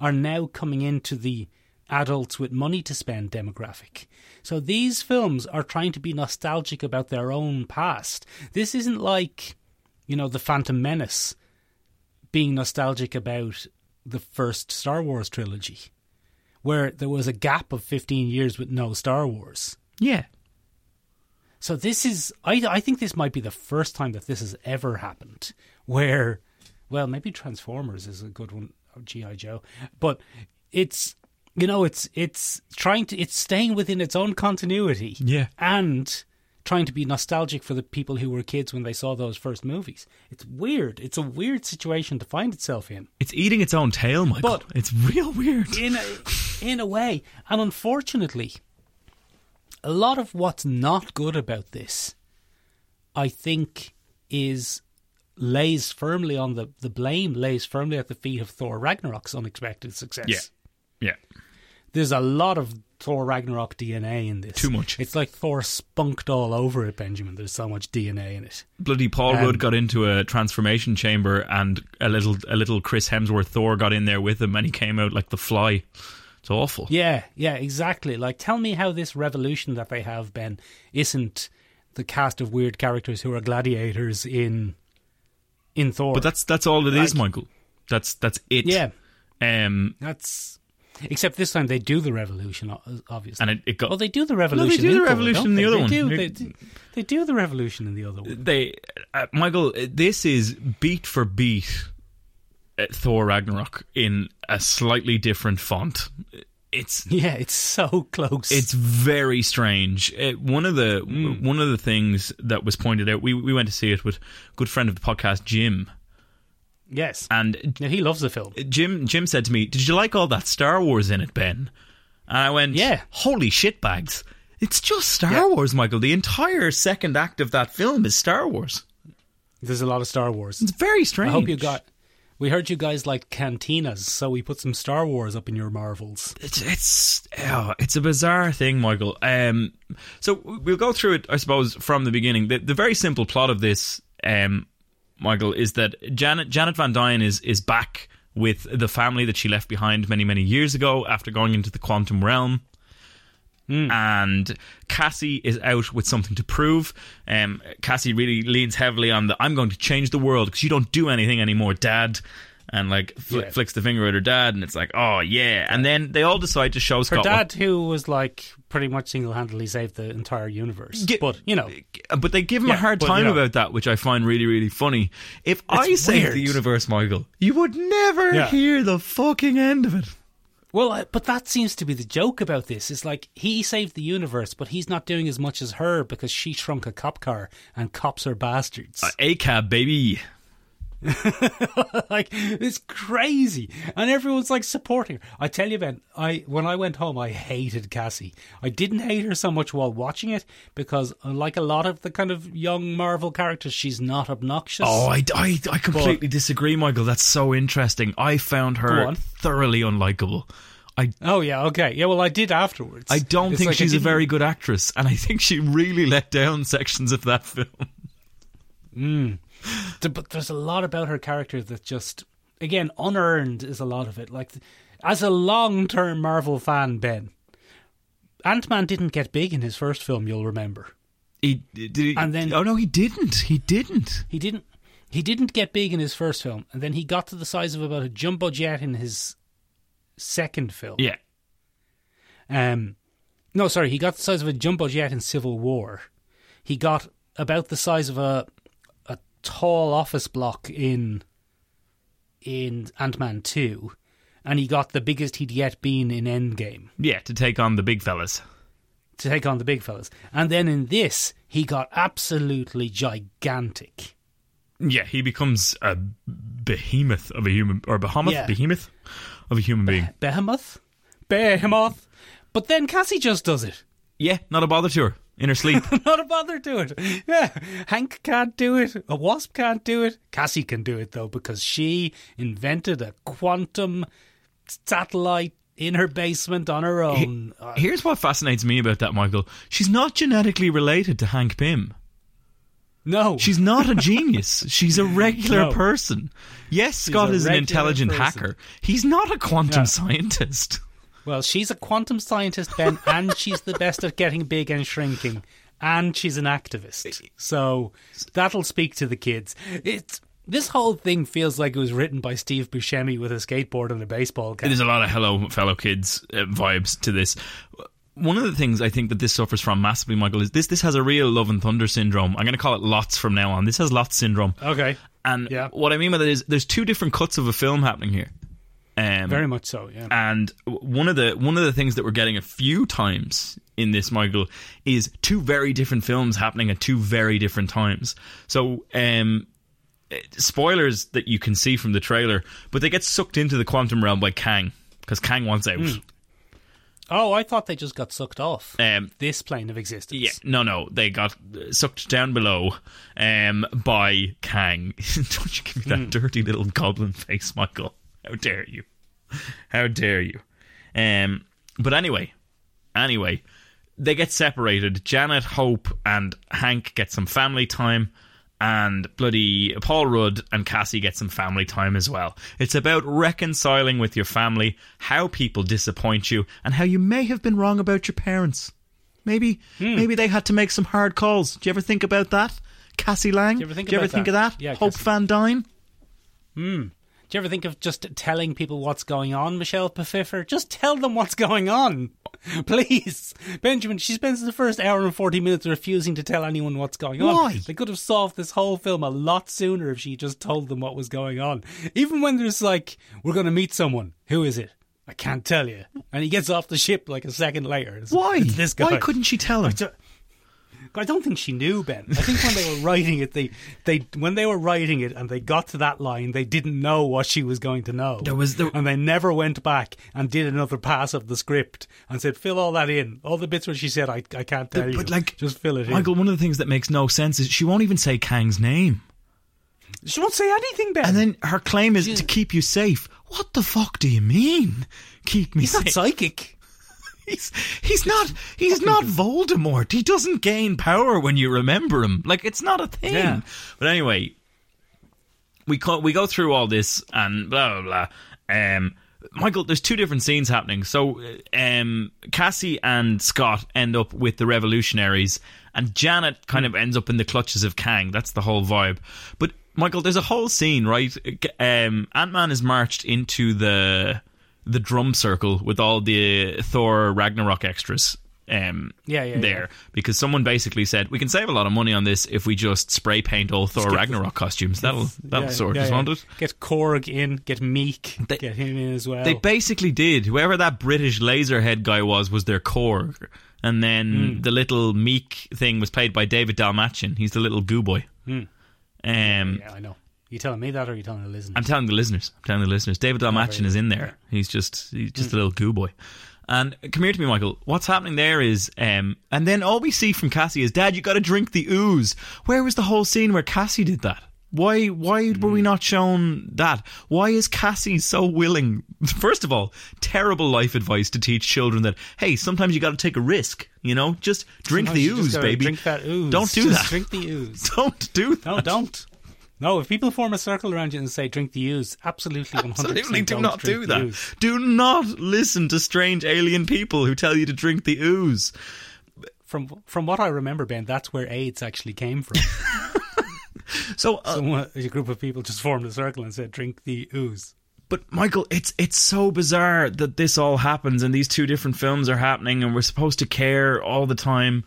are now coming into the adults with money to spend demographic. So these films are trying to be nostalgic about their own past. This isn't like, you know, The Phantom Menace being nostalgic about the first Star Wars trilogy, where there was a gap of 15 years with no Star Wars. Yeah. So this is, I, I think this might be the first time that this has ever happened, where, well, maybe Transformers is a good one, or GI Joe, but it's, you know, it's it's trying to, it's staying within its own continuity, Yeah. and trying to be nostalgic for the people who were kids when they saw those first movies. It's weird. It's a weird situation to find itself in. It's eating its own tail, Michael. But- it's real weird. in a, in a way. And unfortunately, a lot of what's not good about this, I think, is lays firmly on the the blame lays firmly at the feet of Thor Ragnarok's unexpected success. Yeah. Yeah. There's a lot of Thor Ragnarok DNA in this. Too much. It's like Thor spunked all over it, Benjamin. There's so much DNA in it. Bloody Paul Um, Rudd got into a transformation chamber, and a little a little Chris Hemsworth Thor got in there with him, and he came out like the Fly. It's awful. Yeah, yeah, exactly. Like, tell me how this revolution that they have, Ben, isn't the cast of weird characters who are gladiators in in Thor. But that's that's all it is, Like- Michael. That's that's it. yeah, Um, that's except this time they do the revolution, obviously. and it, it got well, they do the revolution. No, they do the revolution in the other They one. do, they, do- they do the revolution in the other one. they uh, Michael. This is beat for beat uh, Thor Ragnarok in a slightly different font. It's Yeah, it's so close. It's very strange. Uh one of the one of the things that was pointed out. We we went to see it with a good friend of the podcast, Jim, yes. and Yeah, he loves the film. Jim Jim said to me, "Did you like all that Star Wars in it, Ben?" And I went, Yeah. holy shit bags! It's just Star Yeah. Wars, Michael. The entire second act of that film is Star Wars. There's a lot of Star Wars. It's very strange. I hope you got. We heard you guys like cantinas, so we put some Star Wars up in your marvels. It's it's oh, it's a bizarre thing, Michael. Um, so we'll go through it, I suppose, from the beginning. The, the very simple plot of this, um, Michael, is that Janet Janet Van Dyne is is back with the family that she left behind many many years ago after going into the quantum realm. And Cassie is out with something to prove. Um, Cassie really leans heavily on the "I'm going to change the world because you don't do anything anymore, Dad." And like fl- Yeah. flicks the finger at her dad, and it's like, "Oh yeah!" And then they all decide to show Her Scott. what- dad, who was like pretty much single handedly saved the entire universe. Gi- but, you know, but they give him a hard but, time you know. about that, which I find really, really funny. If I saved the universe, Michael, you would never Yeah. hear the fucking end of it. Well, uh, but that seems to be the joke about this. It's like he saved the universe, but he's not doing as much as her because she shrunk a cop car and cops are bastards. A cab, baby. like it's crazy, and everyone's like supporting her. I tell you, Ben, I when I went home, I hated Cassie. I didn't hate her so much while watching it because, uh, unlike a lot of the kind of young Marvel characters, she's not obnoxious. Oh, I, I, I completely disagree, Michael. That's so interesting. I found her thoroughly unlikable. I Oh, yeah, okay, yeah. Well, I did afterwards. I don't It's think like she's a very good actress, and I think she really let down sections of that film. Th- but there's a lot about her character that just again unearned is a lot of it like as a long-term marvel fan ben ant-man didn't get big in his first film you'll remember He did. He, And then- oh no, he didn't. He didn't. he didn't he didn't get big in his first film and then he got to the size of about a jumbo jet in his second film Yeah. Um, no, sorry, he got the size of a jumbo jet in Civil War. He got about the size of a tall office block in in Ant Man two, and he got the biggest he'd yet been in Endgame Yeah, to take on the big fellas. to take on the big fellas. And then in this, he got absolutely gigantic. Yeah, he becomes a behemoth of a human or behemoth, Yeah. behemoth of a human being. Behemoth, Behemoth. But then Cassie just does it. Yeah, not a bother to her in her sleep. Not a bother to it. Yeah. Hank can't do it. A wasp can't do it. Cassie can do it, though, because she invented a quantum satellite in her basement on her own. Uh, Here's what fascinates me about that, Michael. She's not genetically related to Hank Pym. no. She's not a genius. She's a regular No. person. Yes, Scott a is an regular intelligent person. hacker. He's not a quantum Yeah. scientist. Well, she's a quantum scientist, Ben, and she's the best at getting big and shrinking. And she's an activist. So that'll speak to the kids. It's this whole thing feels like it was written by Steve Buscemi with a skateboard and a baseball cap. There's a lot of hello fellow kids uh, vibes to this. One of the things I think that this suffers from massively, Michael, is this. This has a real Love and Thunder syndrome. I'm going to call it lots from now on. This has lots syndrome. Okay. And Yeah. what I mean by that is there's two different cuts of a film happening here. Um, Very much so, yeah. and one of the one of the things that we're getting a few times in this, Michael, is two very different films happening at two very different times. So, um, spoilers that you can see from the trailer, but they get sucked into the quantum realm by Kang because Kang wants out. Oh, I thought they just got sucked off Um, this plane of existence. Yeah, no, no, they got sucked down below um, by Kang. Don't you give me that dirty little goblin face, Michael? How dare you? How dare you? Um, but anyway, anyway, they get separated. Janet, Hope, and Hank get some family time. And bloody Paul Rudd and Cassie get some family time as well. It's about reconciling with your family, how people disappoint you, and how you may have been wrong about your parents. Maybe Hmm. maybe they had to make some hard calls. Do you ever think about that? Cassie Lang? Do you ever think you ever think that? of that? Yeah, Hope Cassie. Van Dyne? Do you ever think of just telling people what's going on, Michelle Pfeiffer? Just tell them what's going on. Please. Benjamin, she spends the first hour and 40 minutes refusing to tell anyone what's going on. Why? They could have solved this whole film a lot sooner if she just told them what was going on. Even when there's like, we're going to meet someone. Who is it? I can't tell you. And he gets off the ship like a second later. It's- Why? It's this guy. Why couldn't she tell him? So- I don't think she knew Ben. I think when they were writing it, they they when they were writing it and they got to that line, they didn't know what she was going to know. There was the- and they never went back and did another pass of the script and said, "Fill all that in, all the bits where she said I I can't tell you, but like, just fill it in. Michael, in." one of the things that makes no sense is she won't even say Kang's name. She won't say anything, Ben. And then her claim is to keep you safe. What the fuck do you mean? Keep me he's safe. not psychic. He's he's not he's not Voldemort. He doesn't gain power when you remember him. Like it's not a thing. Yeah. But anyway, we co- we go through all this and blah blah blah. Um, Michael, there's two different scenes happening. So, um, Cassie and Scott end up with the revolutionaries, and Janet kind of ends up in the clutches of Kang. That's the whole vibe. But Michael, there's a whole scene, right? Um, Ant Man is marched into the the drum circle with all the Thor Ragnarok extras. Um, Yeah, yeah, there yeah. because someone basically said we can save a lot of money on this if we just spray paint all Thor Ragnarok costumes. That'll that'll Yeah, sort yeah, won't it? Get Korg in, get Miek, They- get him in as well. They basically did. Whoever that British laserhead guy was was their core, and then Hmm. the little Miek thing was played by David Dastmalchian. He's the little goo boy. Um, yeah, I know. You telling me that, or are you telling the listeners? I'm telling the listeners. I'm telling the listeners. David Dastmalchian is in there. He's just he's just Hmm. a little goo boy. And come here to me, Michael. What's happening there is, um, and then all we see from Cassie is, Dad, you got to drink the ooze. Where was the whole scene where Cassie did that? Why? Why were we not shown that? Why is Cassie so willing? First of all, terrible life advice to teach children that hey, sometimes you got to take a risk. You know, just drink Sometimes the ooze, baby. Drink that ooze. Don't do Just that. Drink the ooze. Don't do that. No, don't. No, if people form a circle around you and say drink the ooze, absolutely 100% Absolutely, do not do that. Do not listen to strange alien people who tell you to drink the ooze. From from what I remember, Ben, that's where AIDS actually came from. So, uh, Someone, a group of people just formed a circle and said drink the ooze. but Michael, it's it's so bizarre that this all happens and these two different films are happening and we're supposed to care all the time.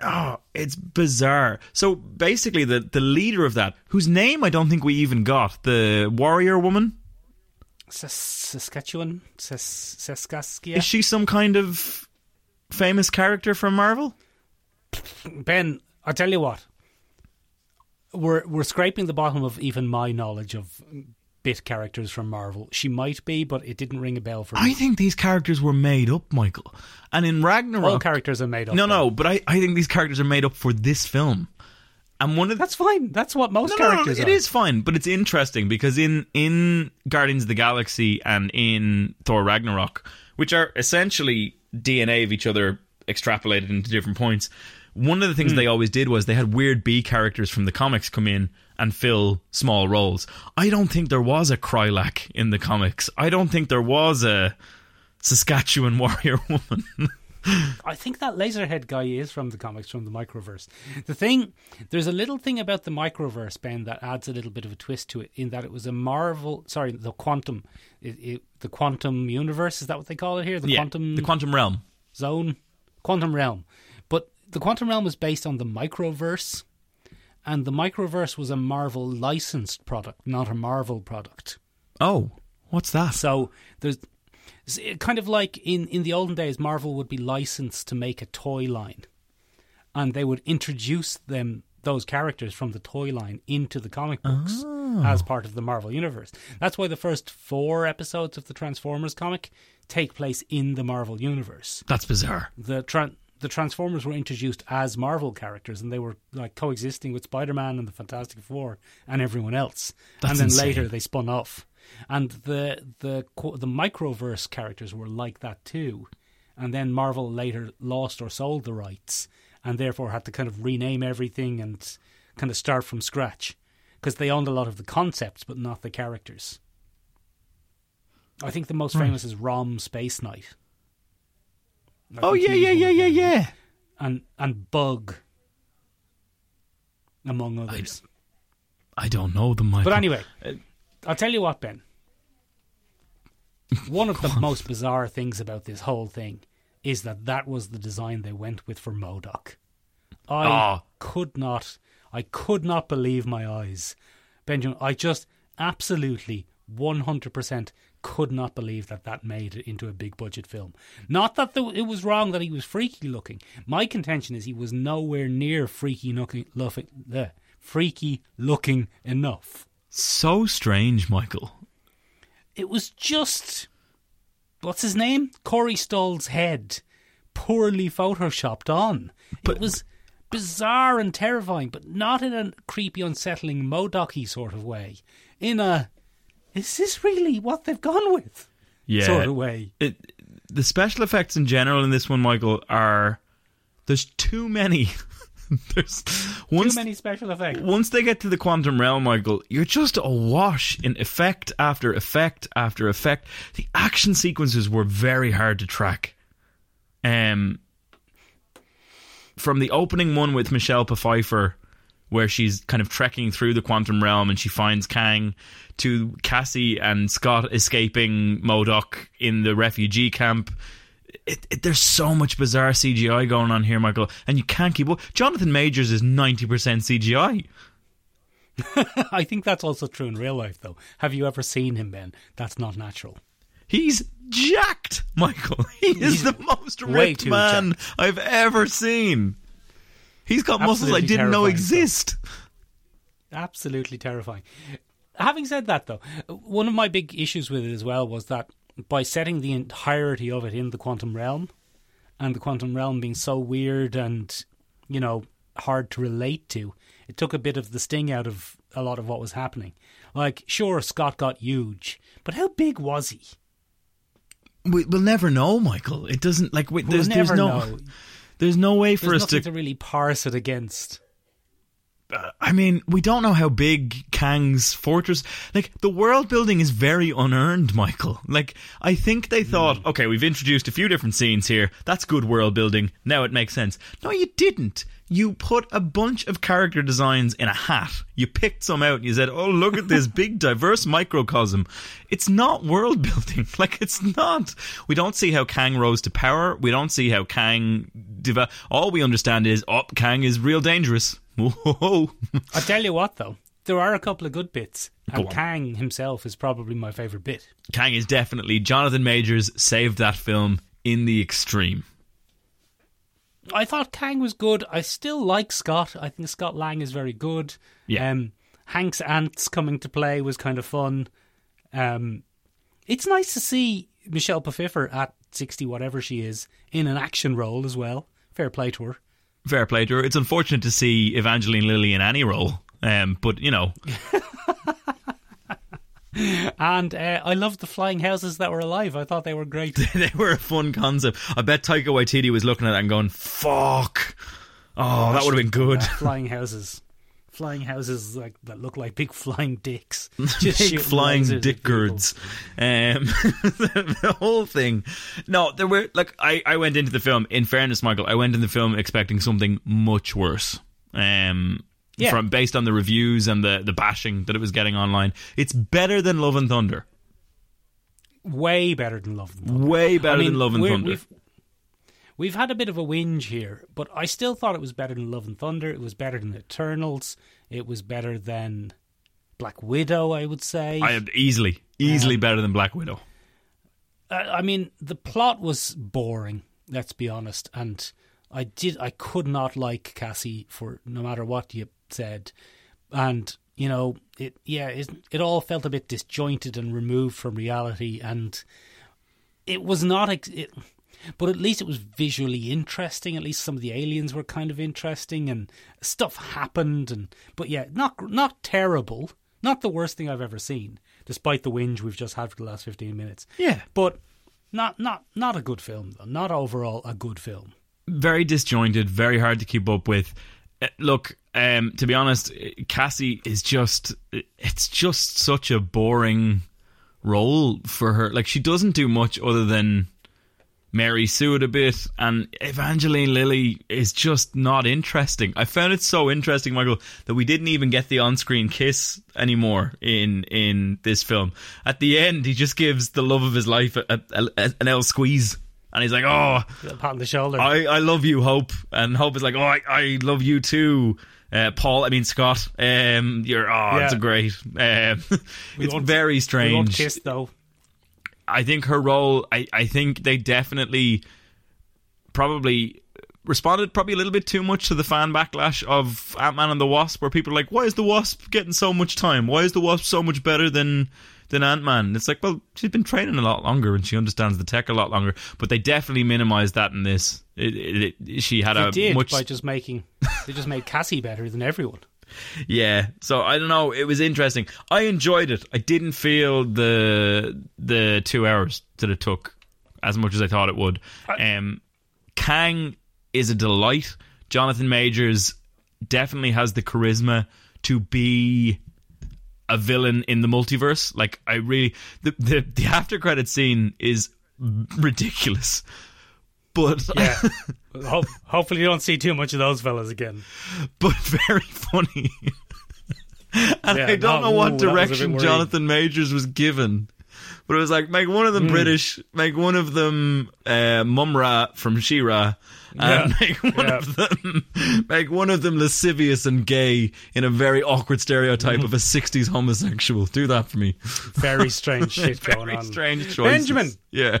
Oh, it's bizarre. So basically, the the leader of that, whose name I don't think we even got, the warrior woman, Sas- Saskatchewan? Saskaskia? is she some kind of famous character from Marvel? Ben, I tell you what. We're we're scraping the bottom of even my knowledge of bit characters from Marvel. She might be, but it didn't ring a bell for me. I think these characters were made up, Michael. And in Ragnarok, All characters are made up. No, no, but I, I think these characters are made up for this film. And one of That's fine. That's what most no, no, no, characters it are. is fine, but it's interesting because in in Guardians of the Galaxy and in Thor Ragnarok, which are essentially DNA of each other extrapolated into different points, one of the things hmm. they always did was they had weird B characters from the comics come in and fill small roles. I don't think there was a Krylar in the comics. I don't think there was a Saskatchewan warrior woman. I think that Laserhead guy is from the comics, from the Microverse. The thing, there's a little thing about the Microverse, Ben, that adds a little bit of a twist to it, in that it was a Marvel, sorry, the Quantum, it, it, the Quantum Universe, is that what they call it here? The yeah, Quantum the quantum realm. Zone, Quantum Realm. The Quantum Realm was based on the Microverse, and the Microverse was a Marvel licensed product, not a Marvel product. Oh, what's that? So there's kind of like in, in the olden days, Marvel would be licensed to make a toy line, and they would introduce them those characters from the toy line into the comic books oh. as part of the Marvel universe. That's why the first four episodes of the Transformers comic take place in the Marvel universe. That's bizarre. The tran the Transformers were introduced as Marvel characters, and they were like coexisting with Spider Man and the Fantastic Four and everyone else. That's and then insane. later they spun off, and the the the microverse characters were like that too. And then Marvel later lost or sold the rights, and therefore had to kind of rename everything and kind of start from scratch because they owned a lot of the concepts but not the characters. I think the most Right. famous is Rom Space Knight. I Oh yeah, yeah, yeah, yeah, them. yeah. and and Bug, among others. I don't know the Michael. But anyway, I'll tell you what, Ben. One of the most bizarre things about this whole thing is that that was the design they went with for MODOK. I Ah. could not, I could not believe my eyes, Benjamin. I just absolutely one hundred percent could not believe that that made it into a big budget film. Not that the, it was wrong that he was freaky looking. My contention is he was nowhere near freaky looking, looking, uh, freaky looking enough. so strange, Michael. It was just what's his name? Corey Stoll's head, poorly photoshopped on. But- it was bizarre and terrifying, but not in a creepy, unsettling MODOK-y sort of way. In a is this really what they've gone with? Yeah. Sort of way. It, the special effects in general in this one, Michael, are there's too many. there's once Too many special effects. once they get to the quantum realm, Michael, you're just awash in effect after effect after effect. The action sequences were very hard to track. Um, from the opening one with Michelle Pfeiffer, where she's kind of trekking through the quantum realm and she finds Kang, to Cassie and Scott escaping MODOK in the refugee camp. It, it, there's so much bizarre CGI going on here, Michael, and you can't keep up. Jonathan Majors is 90% CGI. I think that's also true in real life, though. Have you ever seen him, Ben? That's not natural. He's jacked, Michael. He is He's the most ripped man I've ever seen. He's got muscles I didn't know stuff. exist. Absolutely terrifying. Having said that, though, one of my big issues with it as well was that by setting the entirety of it in the quantum realm, and the quantum realm being so weird and, you know, hard to relate to, it took a bit of the sting out of a lot of what was happening. Like, sure, Scott got huge, but how big was he? We, we'll never know, Michael. It doesn't like we, We'll there's there's no know. there's no way for There's us to to really parse it against. I mean, we don't know how big Kang's fortress. Like the world building is very unearned, Michael. Like I think they thought, hmm. okay, we've introduced a few different scenes here. That's good world building. Now it makes sense. No, you didn't. You put a bunch of character designs in a hat. You picked some out and you said, "Oh, look at this big diverse microcosm." It's not world building. Like it's not. We don't see how Kang rose to power. We don't see how Kang developed. All we understand is, "Oh, Kang is real dangerous." Whoa. I tell you what, though, there are a couple of good bits, and. Kang himself is probably my favourite bit. Kang is definitely Jonathan Majors saved that film in the extreme. I thought Kang was good. I still like Scott. I think Scott Lang is very good. Yeah. Um, Hank's ants coming to play was kind of fun. Um, it's nice to see Michelle Pfeiffer at sixty, whatever she is, in an action role as well. Fair play to her. Fair play to her. It's unfortunate to see Evangeline Lilly in any role. Um, but you know, And uh, I loved the flying houses that were alive. I thought they were great. they were a fun concept. I bet Taika Waititi was looking at that and going, "Fuck, oh, that would have been good." flying houses. Flying houses like that look like big flying dicks. Just big flying dick girds. Um, the whole thing. No, there were like I, I went into the film. In fairness, Michael, I went into the film expecting something much worse. Um, Yeah. from based on the reviews and the the bashing that it was getting online, it's better than Love and Thunder. Way better than Love and Thunder. Way better I mean, than Love and Thunder. We've, we've had a bit of a whinge here, but I still thought it was better than Love and Thunder. It was better than Eternals. It was better than Black Widow, I would say. I am easily, easily um, better than Black Widow. I, I mean, the plot was boring. Let's be honest, and I did. I could not like Cassie for no matter what you said, and you know it. Yeah, it, it all felt a bit disjointed and removed from reality, and it was not. It, but at least it was visually interesting. At least some of the aliens were kind of interesting, and stuff happened. And but yeah, not not terrible. Not the worst thing I've ever seen, despite the whinge we've just had for the last fifteen minutes. Yeah. but not not not a good film though. Not overall a good film. very disjointed, very hard to keep up with. Uh, Look, um, to be honest, uh, Cassie is just it's just such a boring role for her. Like she doesn't do much other than Mary Sue a bit, and Evangeline Lilly is just not interesting. I found it so interesting, Michael, that we didn't even get the on-screen kiss anymore in in this film. At the end, he just gives the love of his life a, a, a, an L squeeze, and he's like, "Oh, pat on the shoulder. I, I love you, Hope, and Hope is like, oh, I, I love you too, uh, Paul. I mean Scott. Um, you're oh, it's a great. Um, it's very we strange. won't kiss though. I think her role. I, I think they definitely probably responded probably a little bit too much to the fan backlash of Ant Man and the Wasp, where people are like, "Why is the Wasp getting so much time? Why is the Wasp so much better than than Ant Man?" It's like, well, she's been training a lot longer and she understands the tech a lot longer. But they definitely minimized that in this. It, it, it, she had They a did much by just making. They just made Cassie better than everyone. Yeah, so I don't know. It was interesting. I enjoyed it. I didn't feel the the two hours that it took as much as I thought it would. Um, Kang is a delight. Jonathan Majors definitely has the charisma to be a villain in the multiverse. Like I really the the, the after credit scene is ridiculous. But Yeah. Ho- hopefully, you don't see too much of those fellas again. but very funny. and Yeah, I don't no, know what ooh, that was a bit direction. Jonathan Majors was given. But it was like, make one of them British, make one of them uh, Mumm-Ra from She-Ra, and Yeah. make one Yeah. of them make one of them lascivious and gay in a very awkward stereotype of a '60s homosexual. Do that for me. Very strange shit going very on. strange choices. Benjamin, yeah.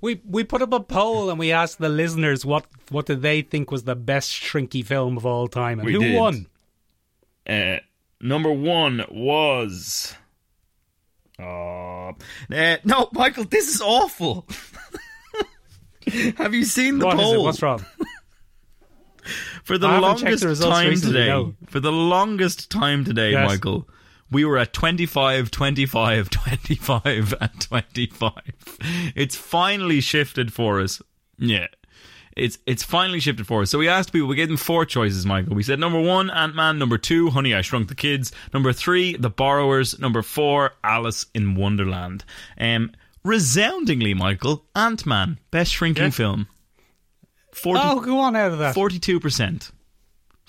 We we put up a poll and we asked the listeners what what did they think was the best shrinky film of all time, and We who did. won? Uh, number one was. Uh, uh, no, Michael, this is awful. Have you seen the What poll? What's wrong? For the I haven't checked longest time recently, today, no. for the longest time today, Yes. Michael, we were at 25, 25, 25, and 25. It's finally shifted for us. Yeah. It's it's finally shifted for us. So we asked people, we gave them four choices, Michael. We said number one, Ant Man. Number two, Honey, I Shrunk the Kids. Number three, The Borrowers. Number four, Alice in Wonderland. Um, resoundingly, Michael, Ant Man, best shrinking Yeah. film. 40, Oh, go on out of that. 42%.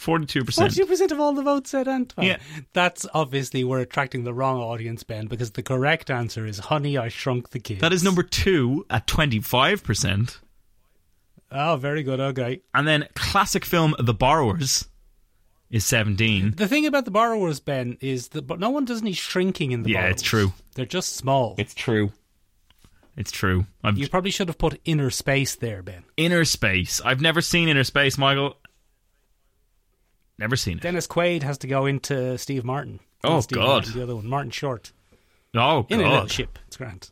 42%. Forty-two percent of all the votes said Ant-Man. Yeah. That's obviously we're attracting the wrong audience, Ben, because the correct answer is "Honey, I Shrunk the Kids." That is number two at 25%. Oh, very good. Okay. And then classic film The Borrowers is 17. The thing about the borrowers, Ben, is that but no one does any shrinking in the Yeah, borrowers. it's true. They're just small. It's true. It's true. I've, you probably should have put inner space there, Ben. Inner Space. I've never seen Inner Space, Michael. Never seen it. Dennis Quaid has to go into Steve Martin. Oh, Steve God. Martin, the other one, Martin Short. Oh, In a little ship. It's grand.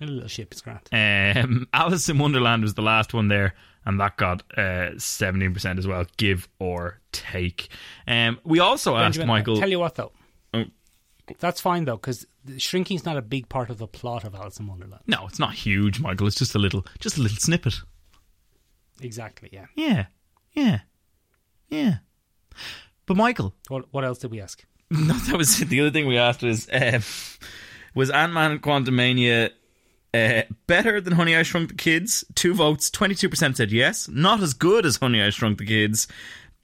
In a little ship. It's grand. Um, Alice in Wonderland was the last one there, and that got uh, 17% as well, give or take. Um, we also asked Michael. I tell you what, though. Oh. That's fine, though, because shrinking is not a big part of the plot of Alice in Wonderland. no, it's not huge, Michael. It's just a little, just a little snippet. Exactly, yeah. Yeah, yeah, yeah. But Michael, What, what else did we ask? no, that was it. The other thing we asked was uh, was Ant Man and Quantumania uh, better than Honey I Shrunk the Kids? Two votes. Twenty two percent said yes. Not as good as Honey I Shrunk the Kids.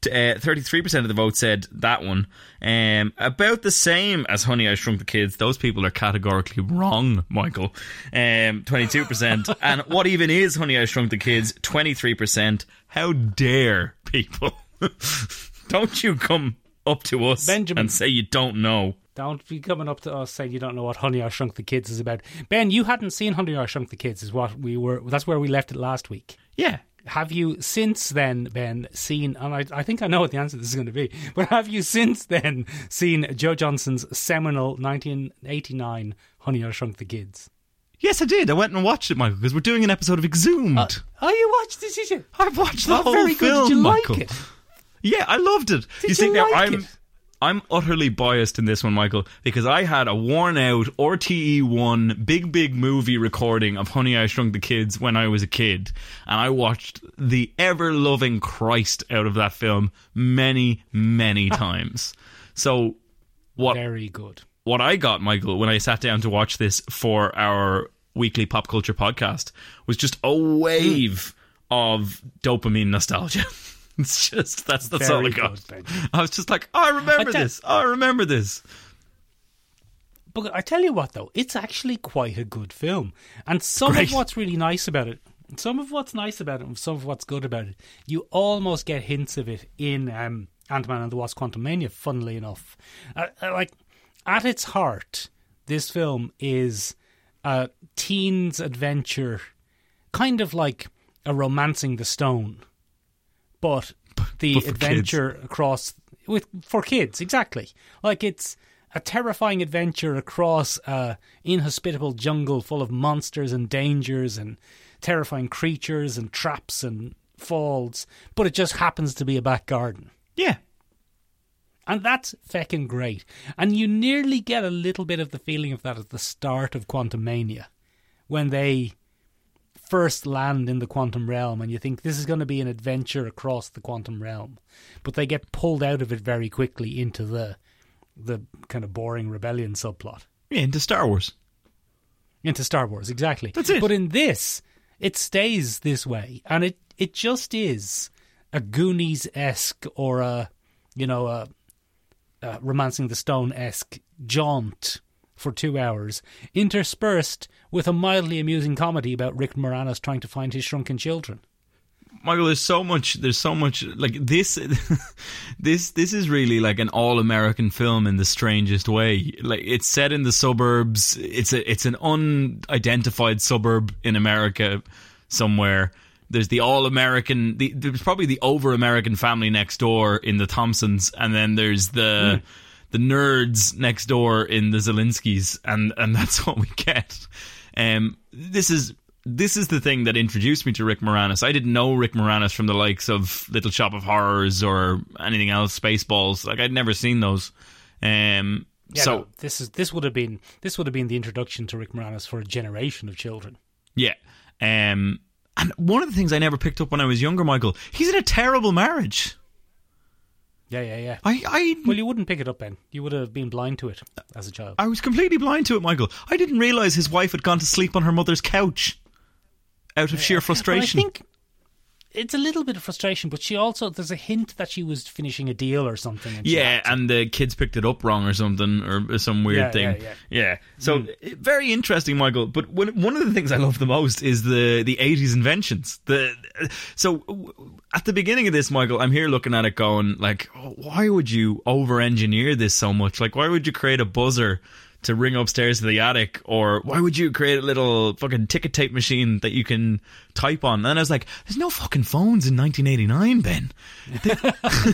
Thirty-three percent of the vote said that one. Um, about the same as Honey I Shrunk the Kids. Those people are categorically wrong, Michael. Um, twenty-two percent. and what even is Honey I Shrunk the Kids? Twenty-three percent. How dare people? don't you come up to us Benjamin. and say you don't know. Don't be coming up to us saying you don't know what Honey I Shrunk the Kids is about. Ben, you hadn't seen Honey I Shrunk the Kids, is what we were. That's where we left it last week. Yeah. Have you since then, Ben, seen? And I, I think I know what the answer to this is going to be. But have you since then seen Joe Johnston's seminal 1989 Honey I Shrunk the Kids? Yes, I did. I went and watched it, Michael, because we're doing an episode of Exhumed. Oh, you watched this, did you? I watched the Oh, whole very film, good. Did you Michael. like it? Yeah, I loved it. Did see, you now like I'm it? I'm utterly biased in this one, Michael, because I had a worn out RTE one big big movie recording of Honey I Shrunk the Kids when I was a kid, and I watched the ever loving Christ out of that film many many times. So what Very good. what I got, Michael, when I sat down to watch this for our weekly pop culture podcast was just a hmm. wave of dopamine nostalgia. It's just that's that's Very all I got. good, I was just like, oh, I remember I tell- this. Oh, I remember this. But I tell you what, though, it's actually quite a good film. And some Great. of what's really nice about it, some of what's nice about it, and some of what's good about it, you almost get hints of it in um, Ant Man and the Wasp: Quantumania. Funnily enough, uh, uh, like at its heart, this film is a teen's adventure, kind of like a romancing the stone, but the but adventure across with for kids exactly. Like it's a terrifying adventure across a inhospitable jungle full of monsters and dangers and terrifying creatures and traps and falls but it just happens to be a back garden. Yeah. and that's feckin' great. And you nearly get a little bit of the feeling of that at the start of Quantumania when they first land in the quantum realm and you think this is going to be an adventure across the quantum realm but they get pulled out of it very quickly into the the kind of boring rebellion subplot Yeah, into Star Wars. into Star Wars exactly That's it. but in this it stays this way and it it just is a Goonies-esque or a you know a, a romancing the stone esque jaunt for two hours, interspersed with a mildly amusing comedy about Rick Moranis trying to find his shrunken children. Michael, there's so much. There's so much. Like this, this, this is really like an all-American film in the strangest way. Like it's set in the suburbs. It's a, it's an unidentified suburb in America somewhere. There's the all-American. The, there's probably the over-American family next door in the Thompsons, and then there's the hmm. The nerds next door in the Szalinskis, and and that's what we get. Um, this is this is the thing that introduced me to Rick Moranis. I didn't know Rick Moranis from the likes of Little Shop of Horrors or anything else, Spaceballs. Like I'd never seen those. Um, Yeah, so no, this is this would have been this would have been the introduction to Rick Moranis for a generation of children. yeah. Um, and one of the things I never picked up when I was younger, Michael, he's in a terrible marriage. Yeah, yeah, yeah. I, I, Well, you wouldn't pick it up, Ben. You would have been blind to it as a child. I was completely blind to it, Michael. I didn't realize his wife had gone to sleep on her mother's couch out of sheer But I frustration. think it's a little bit of frustration, but she also there's a hint that she was finishing a deal or something. And Yeah, and the kids picked it up wrong or something, or some weird Yeah, thing. yeah, yeah. So eh, very interesting, Michael. But one one of the things I love the most is the the eighties inventions. The so at the beginning of this, Michael, I'm here looking at it, going like, oh, why would you over engineer this so much? Like, why would you create a buzzer? To ring upstairs to the attic, or why would you create a little fucking ticket tape machine that you can type on? And I was like, "There's no fucking phones in 1989, Ben.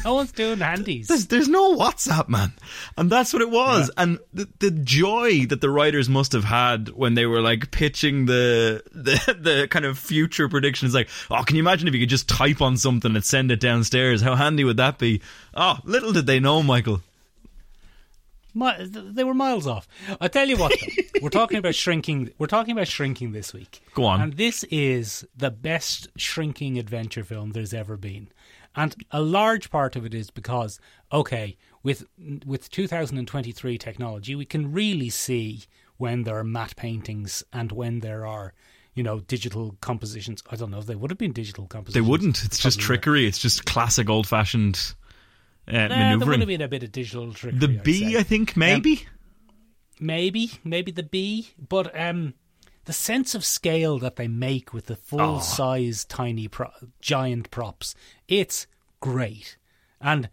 no one's doing handies. There's, there's no WhatsApp, man. And that's what it was. And the, the joy that the writers must have had when they were like pitching the, the, the kind of future predictions, like, oh, can you imagine if you could just type on something and send it downstairs? How handy would that be? Oh, little did they know, Michael. Mi- they were miles off. I tell you what, though, we're talking about shrinking. We're talking about shrinking this week. Go on. And this is the best shrinking adventure film there's ever been. And a large part of it is because, okay, with with 2023 technology, we can really see when there are matte paintings and when there are, you know, digital compositions. I don't know if they would have been digital compositions. They wouldn't. It's just trickery. It's just classic old fashioned uh, Nah, there would have been a bit of digital trickery. The bee. I think, maybe. maybe maybe the bee but um the sense of scale that they make with the full size tiny pro- giant props it's great and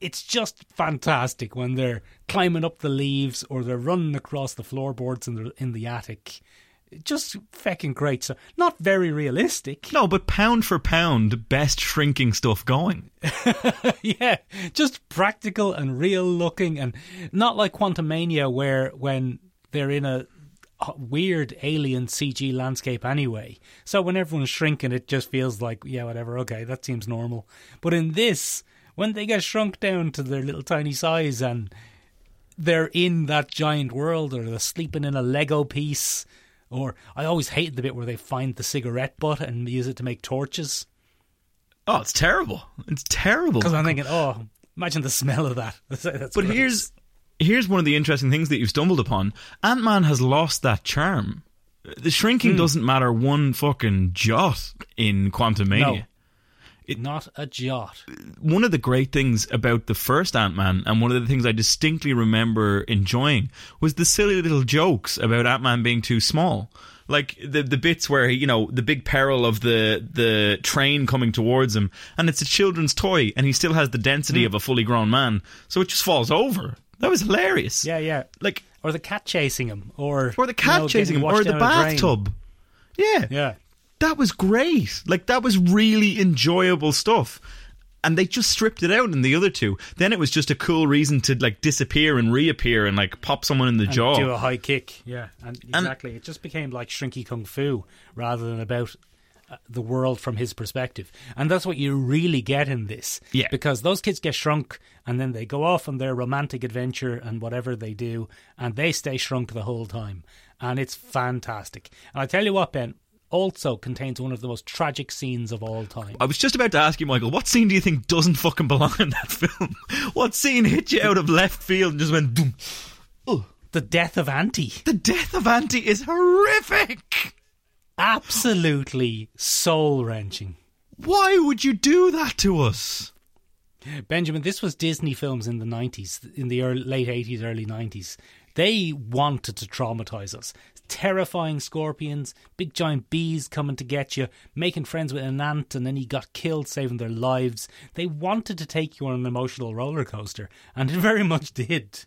it's just fantastic when they're climbing up the leaves or they're running across the floorboards in the in the attic just fucking great so not very realistic no, but pound for pound, best shrinking stuff going. yeah, just practical and real looking, and not like Quantumania, where when they're in a weird alien CG landscape anyway. So when everyone's shrinking, it just feels like, yeah, whatever, okay, that seems normal. But in this, when they get shrunk down to their little tiny size and they're in that giant world or they're sleeping in a Lego piece, or I always hated the bit where they find the cigarette butt and use it to make torches. Oh, it's terrible. It's terrible. Because I'm thinking, oh, imagine the smell of that. That's But gross. here's here's one of the interesting things that you've stumbled upon. Ant Man has lost that charm. The Hmm. shrinking doesn't matter one fucking jot in Quantumania. Not a jot. One of the great things about the first Ant Man, and one of the things I distinctly remember enjoying, was the silly little jokes about Ant Man being too small. Like the the bits where you know the big peril of the the train coming towards him, and it's a children's toy, and he still has the density Hmm. of a fully grown man, so it just falls over. That was hilarious. Yeah, yeah. like Or the cat chasing him, or or the cat you know, chasing him, or the down a drain. bathtub. Yeah, Yeah, that was great. Like that was really enjoyable stuff. And they just stripped it out in the other two. Then it was just a cool reason to like disappear and reappear and like pop someone in the and jaw. do a high kick. Yeah, and exactly. it just became like Shrinky Kung Fu rather than about uh, the world from his perspective, and that's what you really get in this. Yeah. because those kids get shrunk, and then they go off on their romantic adventure and whatever they do, and they stay shrunk the whole time, and it's fantastic. And I tell you what, Ben. Also contains one of the most tragic scenes of all time. I was just about to ask you, Michael, what scene do you think doesn't fucking belong in that film? what scene hit you out of left field and just went boom? The death of Auntie. The death of Auntie is horrific. Absolutely soul wrenching. Why would you do that to us? Benjamin, this was Disney films in the 90s, in the early, late 80s, early 90s. They wanted to traumatize us. Terrifying scorpions, big giant bees coming to get you, making friends with an ant, and then he got killed saving their lives. They wanted to take you on an emotional roller coaster, and it very much did.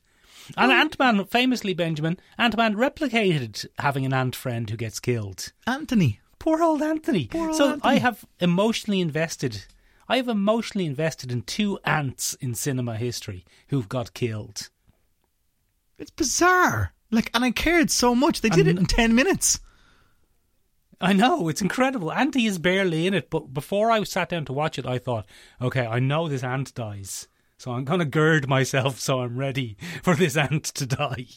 And Ant Man, famously, Benjamin, Ant Man replicated having an ant friend who gets killed. Anthony. Poor old Anthony. old so Anthony. I have emotionally invested. I have emotionally invested in two ants in cinema history who've got killed. It's bizarre. Like, and I cared so much. They did it in 10 minutes. I know it's incredible. Auntie is barely in it, but before I sat down to watch it, I thought, okay, I know this ant dies, so I'm going to gird myself so I'm ready for this ant to die.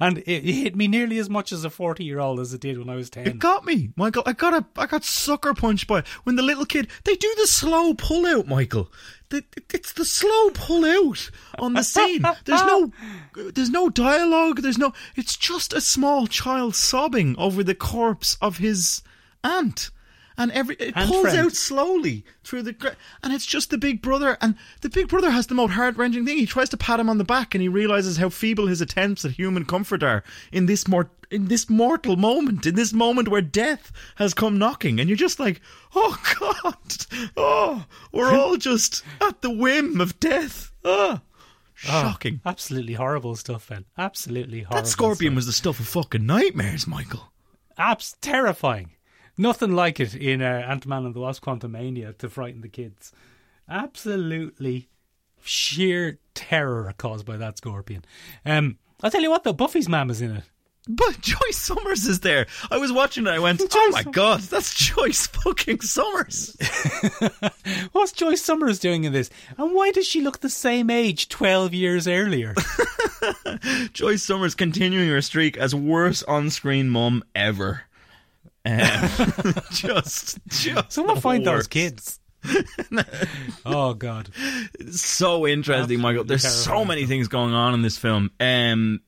And it, it hit me nearly as much as a forty-year-old as it did when I was ten. It got me, Michael. I got a, I got sucker punched by it. when the little kid. They do the slow pull out, Michael. The, it's the slow pull out on the scene. There's no, there's no dialogue. There's no. It's just a small child sobbing over the corpse of his aunt, and every it Aunt pulls friend. out slowly through the, and it's just the big brother, and the big brother has the most heart wrenching thing. He tries to pat him on the back, and he realizes how feeble his attempts at human comfort are in this more in this mortal moment, in this moment where death has come knocking, and you're just like, oh God, oh, we're all just at the whim of death. Oh, shocking. Absolutely horrible stuff, Ben. Absolutely horrible. that scorpion stuff. was the stuff of fucking nightmares, Michael. Abs- terrifying. Nothing like it in uh, Ant Man and the Wasp Quantumania to frighten the kids. Absolutely sheer terror caused by that scorpion. Um, I'll tell you what, though, Buffy's mum is in it. But Joyce Summers is there. I was watching it. I went, "Oh my god, that's Joyce fucking Summers." What's Joyce Summers doing in this? And why does she look the same age 12 years earlier? Joyce Summers continuing her streak as worst on-screen mum ever. Um, just, just Someone the find those kids. oh God. so interesting, Michael. Absolutely There's so terrifying. many things going on in this film. Um,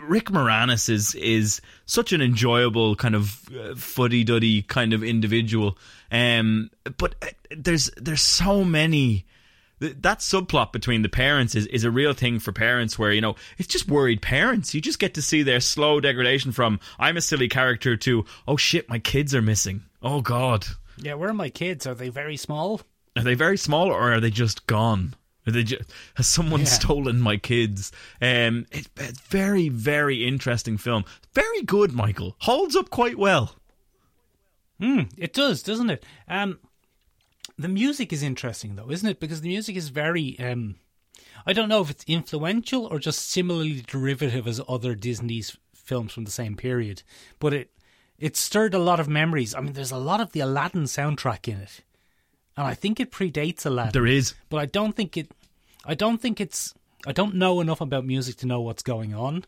Rick Moranis is is such an enjoyable kind of uh, fuddy duddy kind of individual. Um, but uh, there's there's so many. Th- That subplot between the parents is, is a real thing for parents where, you know, it's just worried parents. You just get to see their slow degradation from, I'm a silly character to, oh shit, my kids are missing. Oh god. Yeah, where are my kids? Are they very small? Are they very small or are they just gone? Are they just, has someone Yeah. stolen my kids? Um, it, it's very, very interesting film. Very good, Michael. Holds up quite well. Hmm, it does, doesn't it? Um, the music is interesting though, isn't it? Because the music is very. Um, I don't know if it's influential or just similarly derivative as other Disney's films from the same period, but it it stirred a lot of memories. I mean, there's a lot of the Aladdin soundtrack in it, and I think it predates Aladdin. There is. but I don't think it. I don't think it's. I don't know enough about music to know what's going on.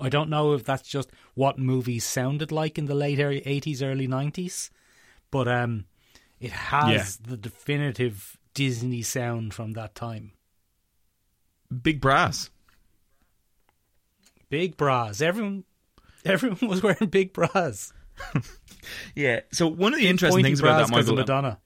I don't know if that's just what movies sounded like in the late eighties, early nineties, but um, it has the definitive Disney sound from that time. Big brass. Big bras. Everyone, everyone was wearing big bras. Yeah. So one of the interesting things about that that, 'cause of Michael, Madonna.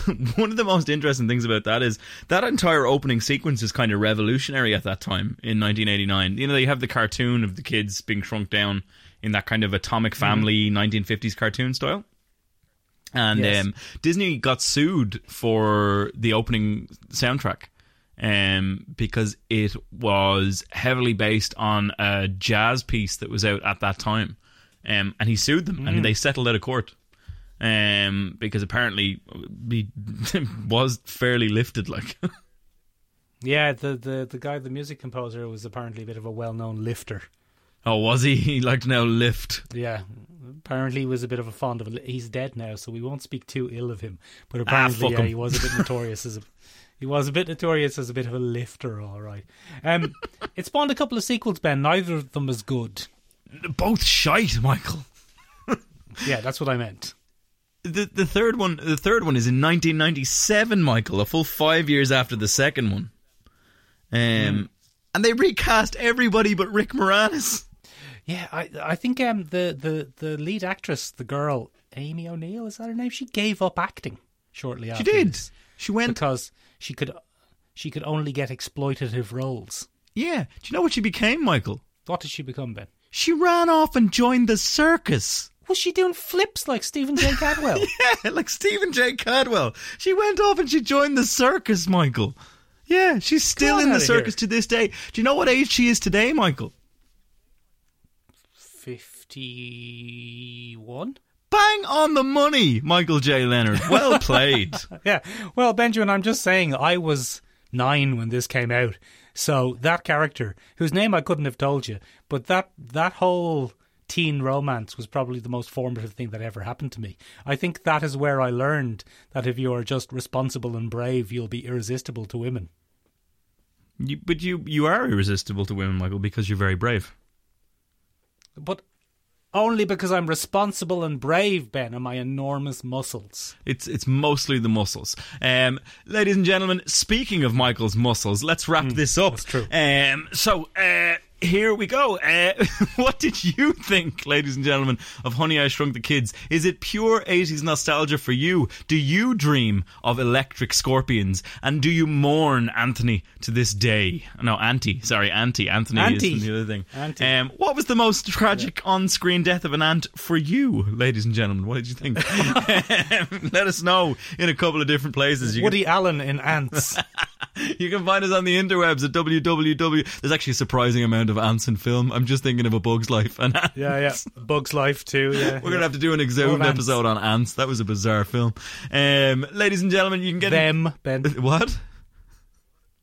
one of the most interesting things about that is that entire opening sequence is kind of revolutionary at that time in 1989. You know, they have the cartoon of the kids being shrunk down in that kind of atomic mm-hmm. family 1950s cartoon style. And Yes. um, Disney got sued for the opening soundtrack um, because it was heavily based on a jazz piece that was out at that time. Um, and he sued them, and they settled out of court um, because apparently he was fairly lifted. Like, Yeah, the, the the guy, the music composer, was apparently a bit of a well known lifter. Oh, was he? He liked now lift. Yeah, apparently he was a bit of a fond of. He's dead now, so we won't speak too ill of him. But apparently, fuck yeah, him. he was a bit notorious as a. He was a bit notorious as a bit of a lifter, all right. Um, it spawned a couple of sequels, Ben. Neither of them as good. Both shite, Michael. Yeah, that's what I meant. The the third one, the third one is in 1997, Michael, a full five years after the second one. Um, and they recast everybody but Rick Moranis. Yeah, I I think um the, the, the lead actress, the girl Amy O'Neill, is that her name? She gave up acting shortly after. She did. She went. because she could she could only get exploitative roles. Yeah. Do you know what she became, Michael? What did she become, Ben? She ran off and joined the circus. Was she doing flips like Stephen J. Cadwell? Yeah, like Stephen J. Cadwell. She went off and she joined the circus, Michael. Yeah, she's still in the circus here. to this day. Do you know what age she is today, Michael? 51? Bang on the money, Michael J. Leonard. Well played. Yeah. Well, Benjamin, I'm just saying I was nine when this came out. So that character, whose name I couldn't have told you, but that that whole teen romance was probably the most formative thing that ever happened to me. I think that is where I learned that if you are just responsible and brave, you'll be irresistible to women. you, but you, you are irresistible to women, Michael, because you're very brave. But only because I'm responsible and brave, Ben, and my enormous muscles. It's it's mostly the muscles. Um, ladies and gentlemen, speaking of Michael's muscles, let's wrap this up. That's true. Um, so uh, here we go. Uh, what did you think, ladies and gentlemen, of Honey I Shrunk the Kids? Is it pure 80s nostalgia for you? Do you dream of electric scorpions? And do you mourn Anthony to this day? No, Auntie. Sorry, Auntie. Anthony Auntie. is the other thing. Auntie. Um, what was the most tragic on-screen death of an ant for you, ladies and gentlemen? What did you think? Let us know in a couple of different places. You can, Woody Allen in Antz. You can find us on the interwebs at www. There's actually a surprising amount of ants in film. I'm just thinking of A Bug's Life and ants. yeah, yeah. Bug's Life too. Yeah. We're gonna have to do an exhumed episode on ants. That was a bizarre film. Um, ladies and gentlemen, you can get them, Ben. what?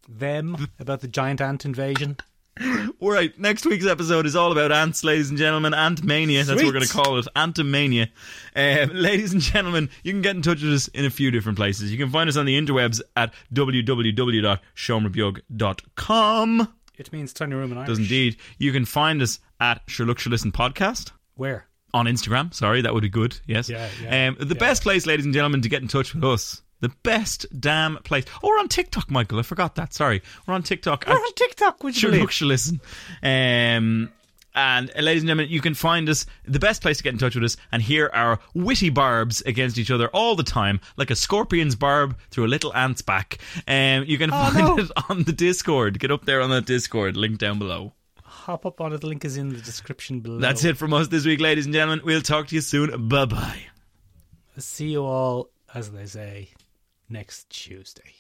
Them about the giant ant invasion. All right, next week's episode is all about ants, ladies and gentlemen. Ant mania. That's what we're going to call it. Antimania. Uh, ladies and gentlemen, you can get in touch with us in a few different places. You can find us on the interwebs at www.showmrebyug.com. It means tiny room in Irish. Does indeed. You can find us at Sure Listen podcast. Where? on Instagram. Sorry, that would be good. Yes. Yeah, yeah, um, the yeah. best place, ladies and gentlemen, to get in touch with us. The best damn place. Oh, we're on TikTok, Michael. I forgot that. Sorry, we're on TikTok. We're on TikTok, would you Sure, believe? sure, listen. Um, and uh, ladies and gentlemen, you can find us the best place to get in touch with us and hear our witty barbs against each other all the time, like a scorpion's barb through a little ant's back. Um, you can Oh, find no. it on the Discord. Get up there on that Discord, link down below. Hop up on it. The link is in the description below. That's it from us this week, ladies and gentlemen. We'll talk to you soon. Bye bye. See you all, as they say, next Tuesday.